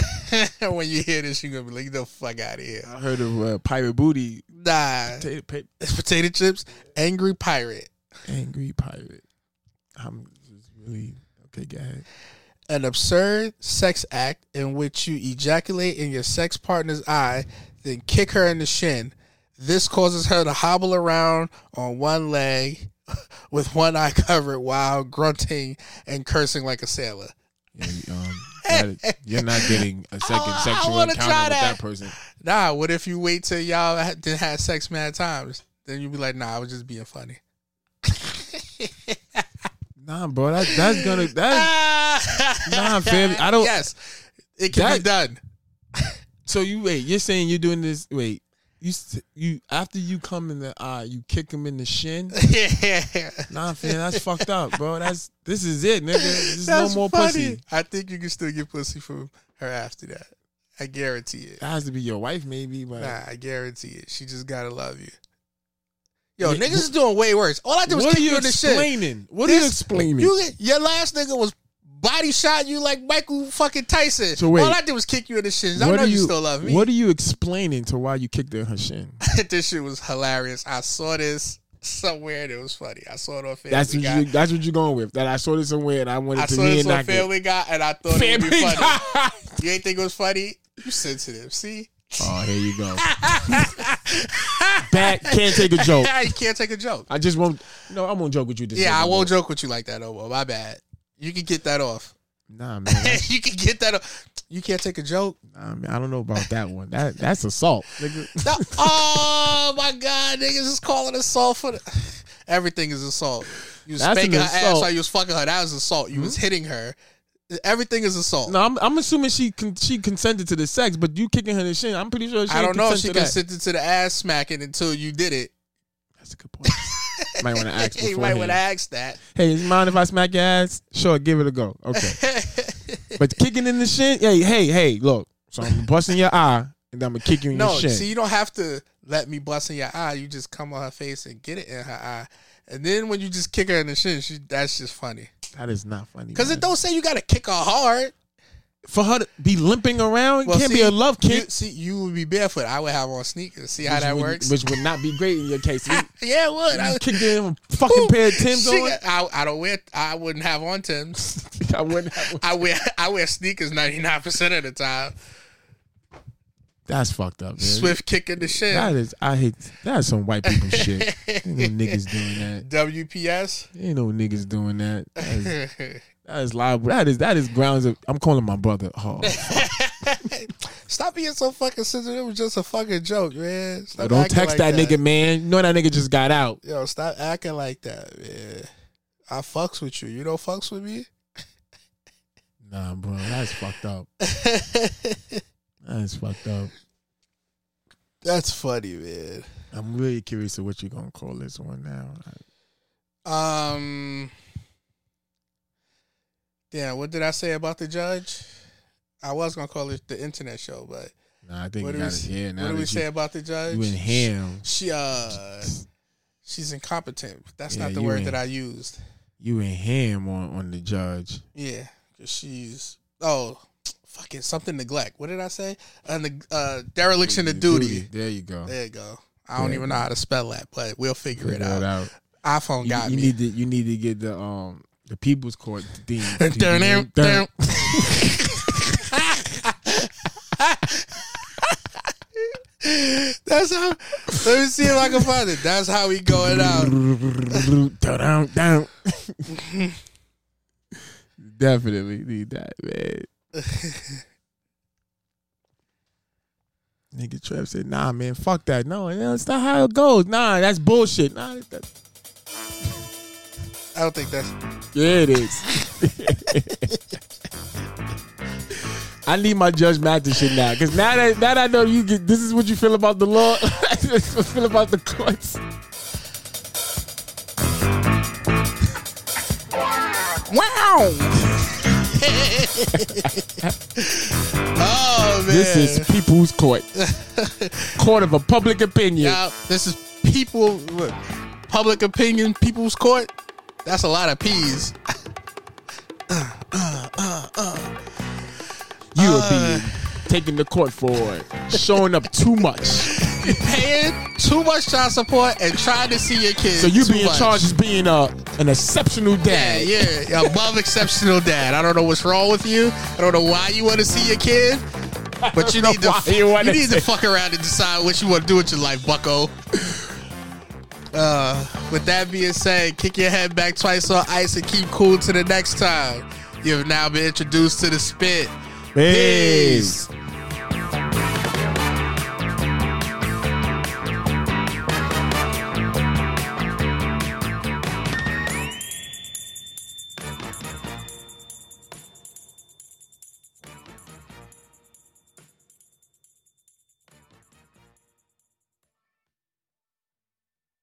when you hear this, you're gonna be like, the fuck out of here." I heard of uh, Pirate Booty. Nah, Potato, pa- it's potato chips. Angry pirate. Angry pirate. I'm just really okay. Go ahead. An absurd sex act in which you ejaculate in your sex partner's eye, then kick her in the shin. This causes her to hobble around on one leg with one eye covered while grunting and cursing like a sailor. Yeah, um, that- you're not getting a second I sexual wanna encounter with that. that person. Nah, what if you wait till y'all ha- did have sex mad times? Then you'd be like, nah, I was just being funny. Nah, bro, that, that's gonna that. nah, fam, I don't. Yes, it can be done. So you wait. You're saying you're doing this? Wait, you you after you come in the eye, you kick him in the shin? yeah. Nah, fam, that's fucked up, bro. That's this is it, nigga. There's no more funny. pussy. I think you can still get pussy from her after that. I guarantee it. That has to be your wife, maybe. But Nah, I guarantee it. She just gotta love you. Yo, Yeah, niggas wh- is doing way worse. All I did was What kick you you in the shit. explaining? What are you explaining? Your last nigga was body shot you like Michael fucking Tyson. So wait. All I did was kick you in the shit. I know you, you still love me. What are you explaining to why you kicked her in her shin? this shit was hilarious. I saw this somewhere and it was funny. I saw it on Family That's what Guy. you. That's what you're going with. That I saw this somewhere and I wanted I to I saw this on. Family Guy and I thought it would be Family funny. you ain't think it was funny? You sensitive. See? Oh, here you go. Back can't take a joke. you can't take a joke. I just won't. No, I won't joke with you. This Yeah, I won't bro. joke with you like that no more. My bad. You can get that off. Nah, man. you can get that off. You can't take a joke. Nah, man. I don't know about that one. That that's assault. Nigga. That- oh my god, niggas is calling assault for the everything is assault. You was That's spanking her ass. Hmm? while you was fucking her. That was assault. You was hitting her. Everything is assault. No, I'm, I'm assuming she con- she consented to the sex, but you kicking her in the shin. I'm pretty sure she I don't know if she consent to that. consented to the ass smacking until you did it. That's a good point. Might want to ask you might want to ask that. Hey, is mind if I smack your ass? Sure, give it a go. Okay. but kicking in the shin, hey, hey, hey, look. So I'm busting your eye, and then I'm gonna kick you in No, your shin. No, see, you don't have to let me bust in your eye. You just come on her face and get it in her eye, and then when you just kick her in the shin, she that's just funny. that is not funny. Because it don't say you gotta kick her hard. For her to be limping around, Well, can't see, be a love You, see, you would be barefoot. I would have on sneakers. See how which that would, works? Which would not be great in your case. Yeah, it would. I, kicked in a fucking pair of Tim's on. got- I, I don't wear. I wouldn't have on Tims. I wouldn't have. I wear. I wear sneakers ninety nine percent of the time. That's fucked up, man. Swift kicking the shit. That is, I hate. That's some white people shit. Ain't no niggas doing that. WPS. Ain't no niggas doing that. That is, that is liable. That is that is grounds of. I'm calling my brother. Oh, Stop being so fucking sensitive. It was just a fucking joke, man. Stop don't acting text like that, nigga, man. You know that nigga just got out. Yo, stop acting like that, man. I fucks with you. You don't fucks with me. Nah, bro, that's fucked up. That's fucked up. That's funny, man. I'm really curious of what you're gonna call this one now. Um. Yeah, what did I say about the judge? I was gonna call it the internet show, but Nah, I think what you we, got it here. Now what do we you- say about the judge? You in ham. She uh, she's incompetent. That's Yeah, not the word in- that I used. You and him on on the judge. Yeah, 'cause she's oh, fucking something neglect. What did I say? Uh, neg- uh dereliction of duty. There you go. There you go. I don't even know how to spell that, but we'll figure, Figure it out. it out. iPhone You, got you me. need to you need to get the um the people's court theme. Dun, dun. That's how. Let me see if I can find it. That's how we going out. down, down. Definitely need that, man. Nigga Trev said, nah, man, fuck that. No, that's not how it goes. Nah, that's bullshit. Nah, that, I don't think that's. yeah, it is. I need my Judge Mathis shit now. Cause now that now that I know you get this is what you feel about the law. this is feel about the courts. Wow. oh man. This is people's court. court of a public opinion. Now, this is people. Public opinion. People's court. That's a lot of P's. You are being uh. taking the court for showing up too much. be paying too much child support and trying to see your kids. So you be in much. charge as being a an exceptional dad. yeah, above exceptional dad. I don't know what's wrong with you. I don't know why you want to see your kid, but you need to why you need to fuck around and decide what you want to do with your life, Bucko. Uh, with that being said, kick your head back twice on ice and keep cool to the next time. You have now been introduced to the spit. Peace.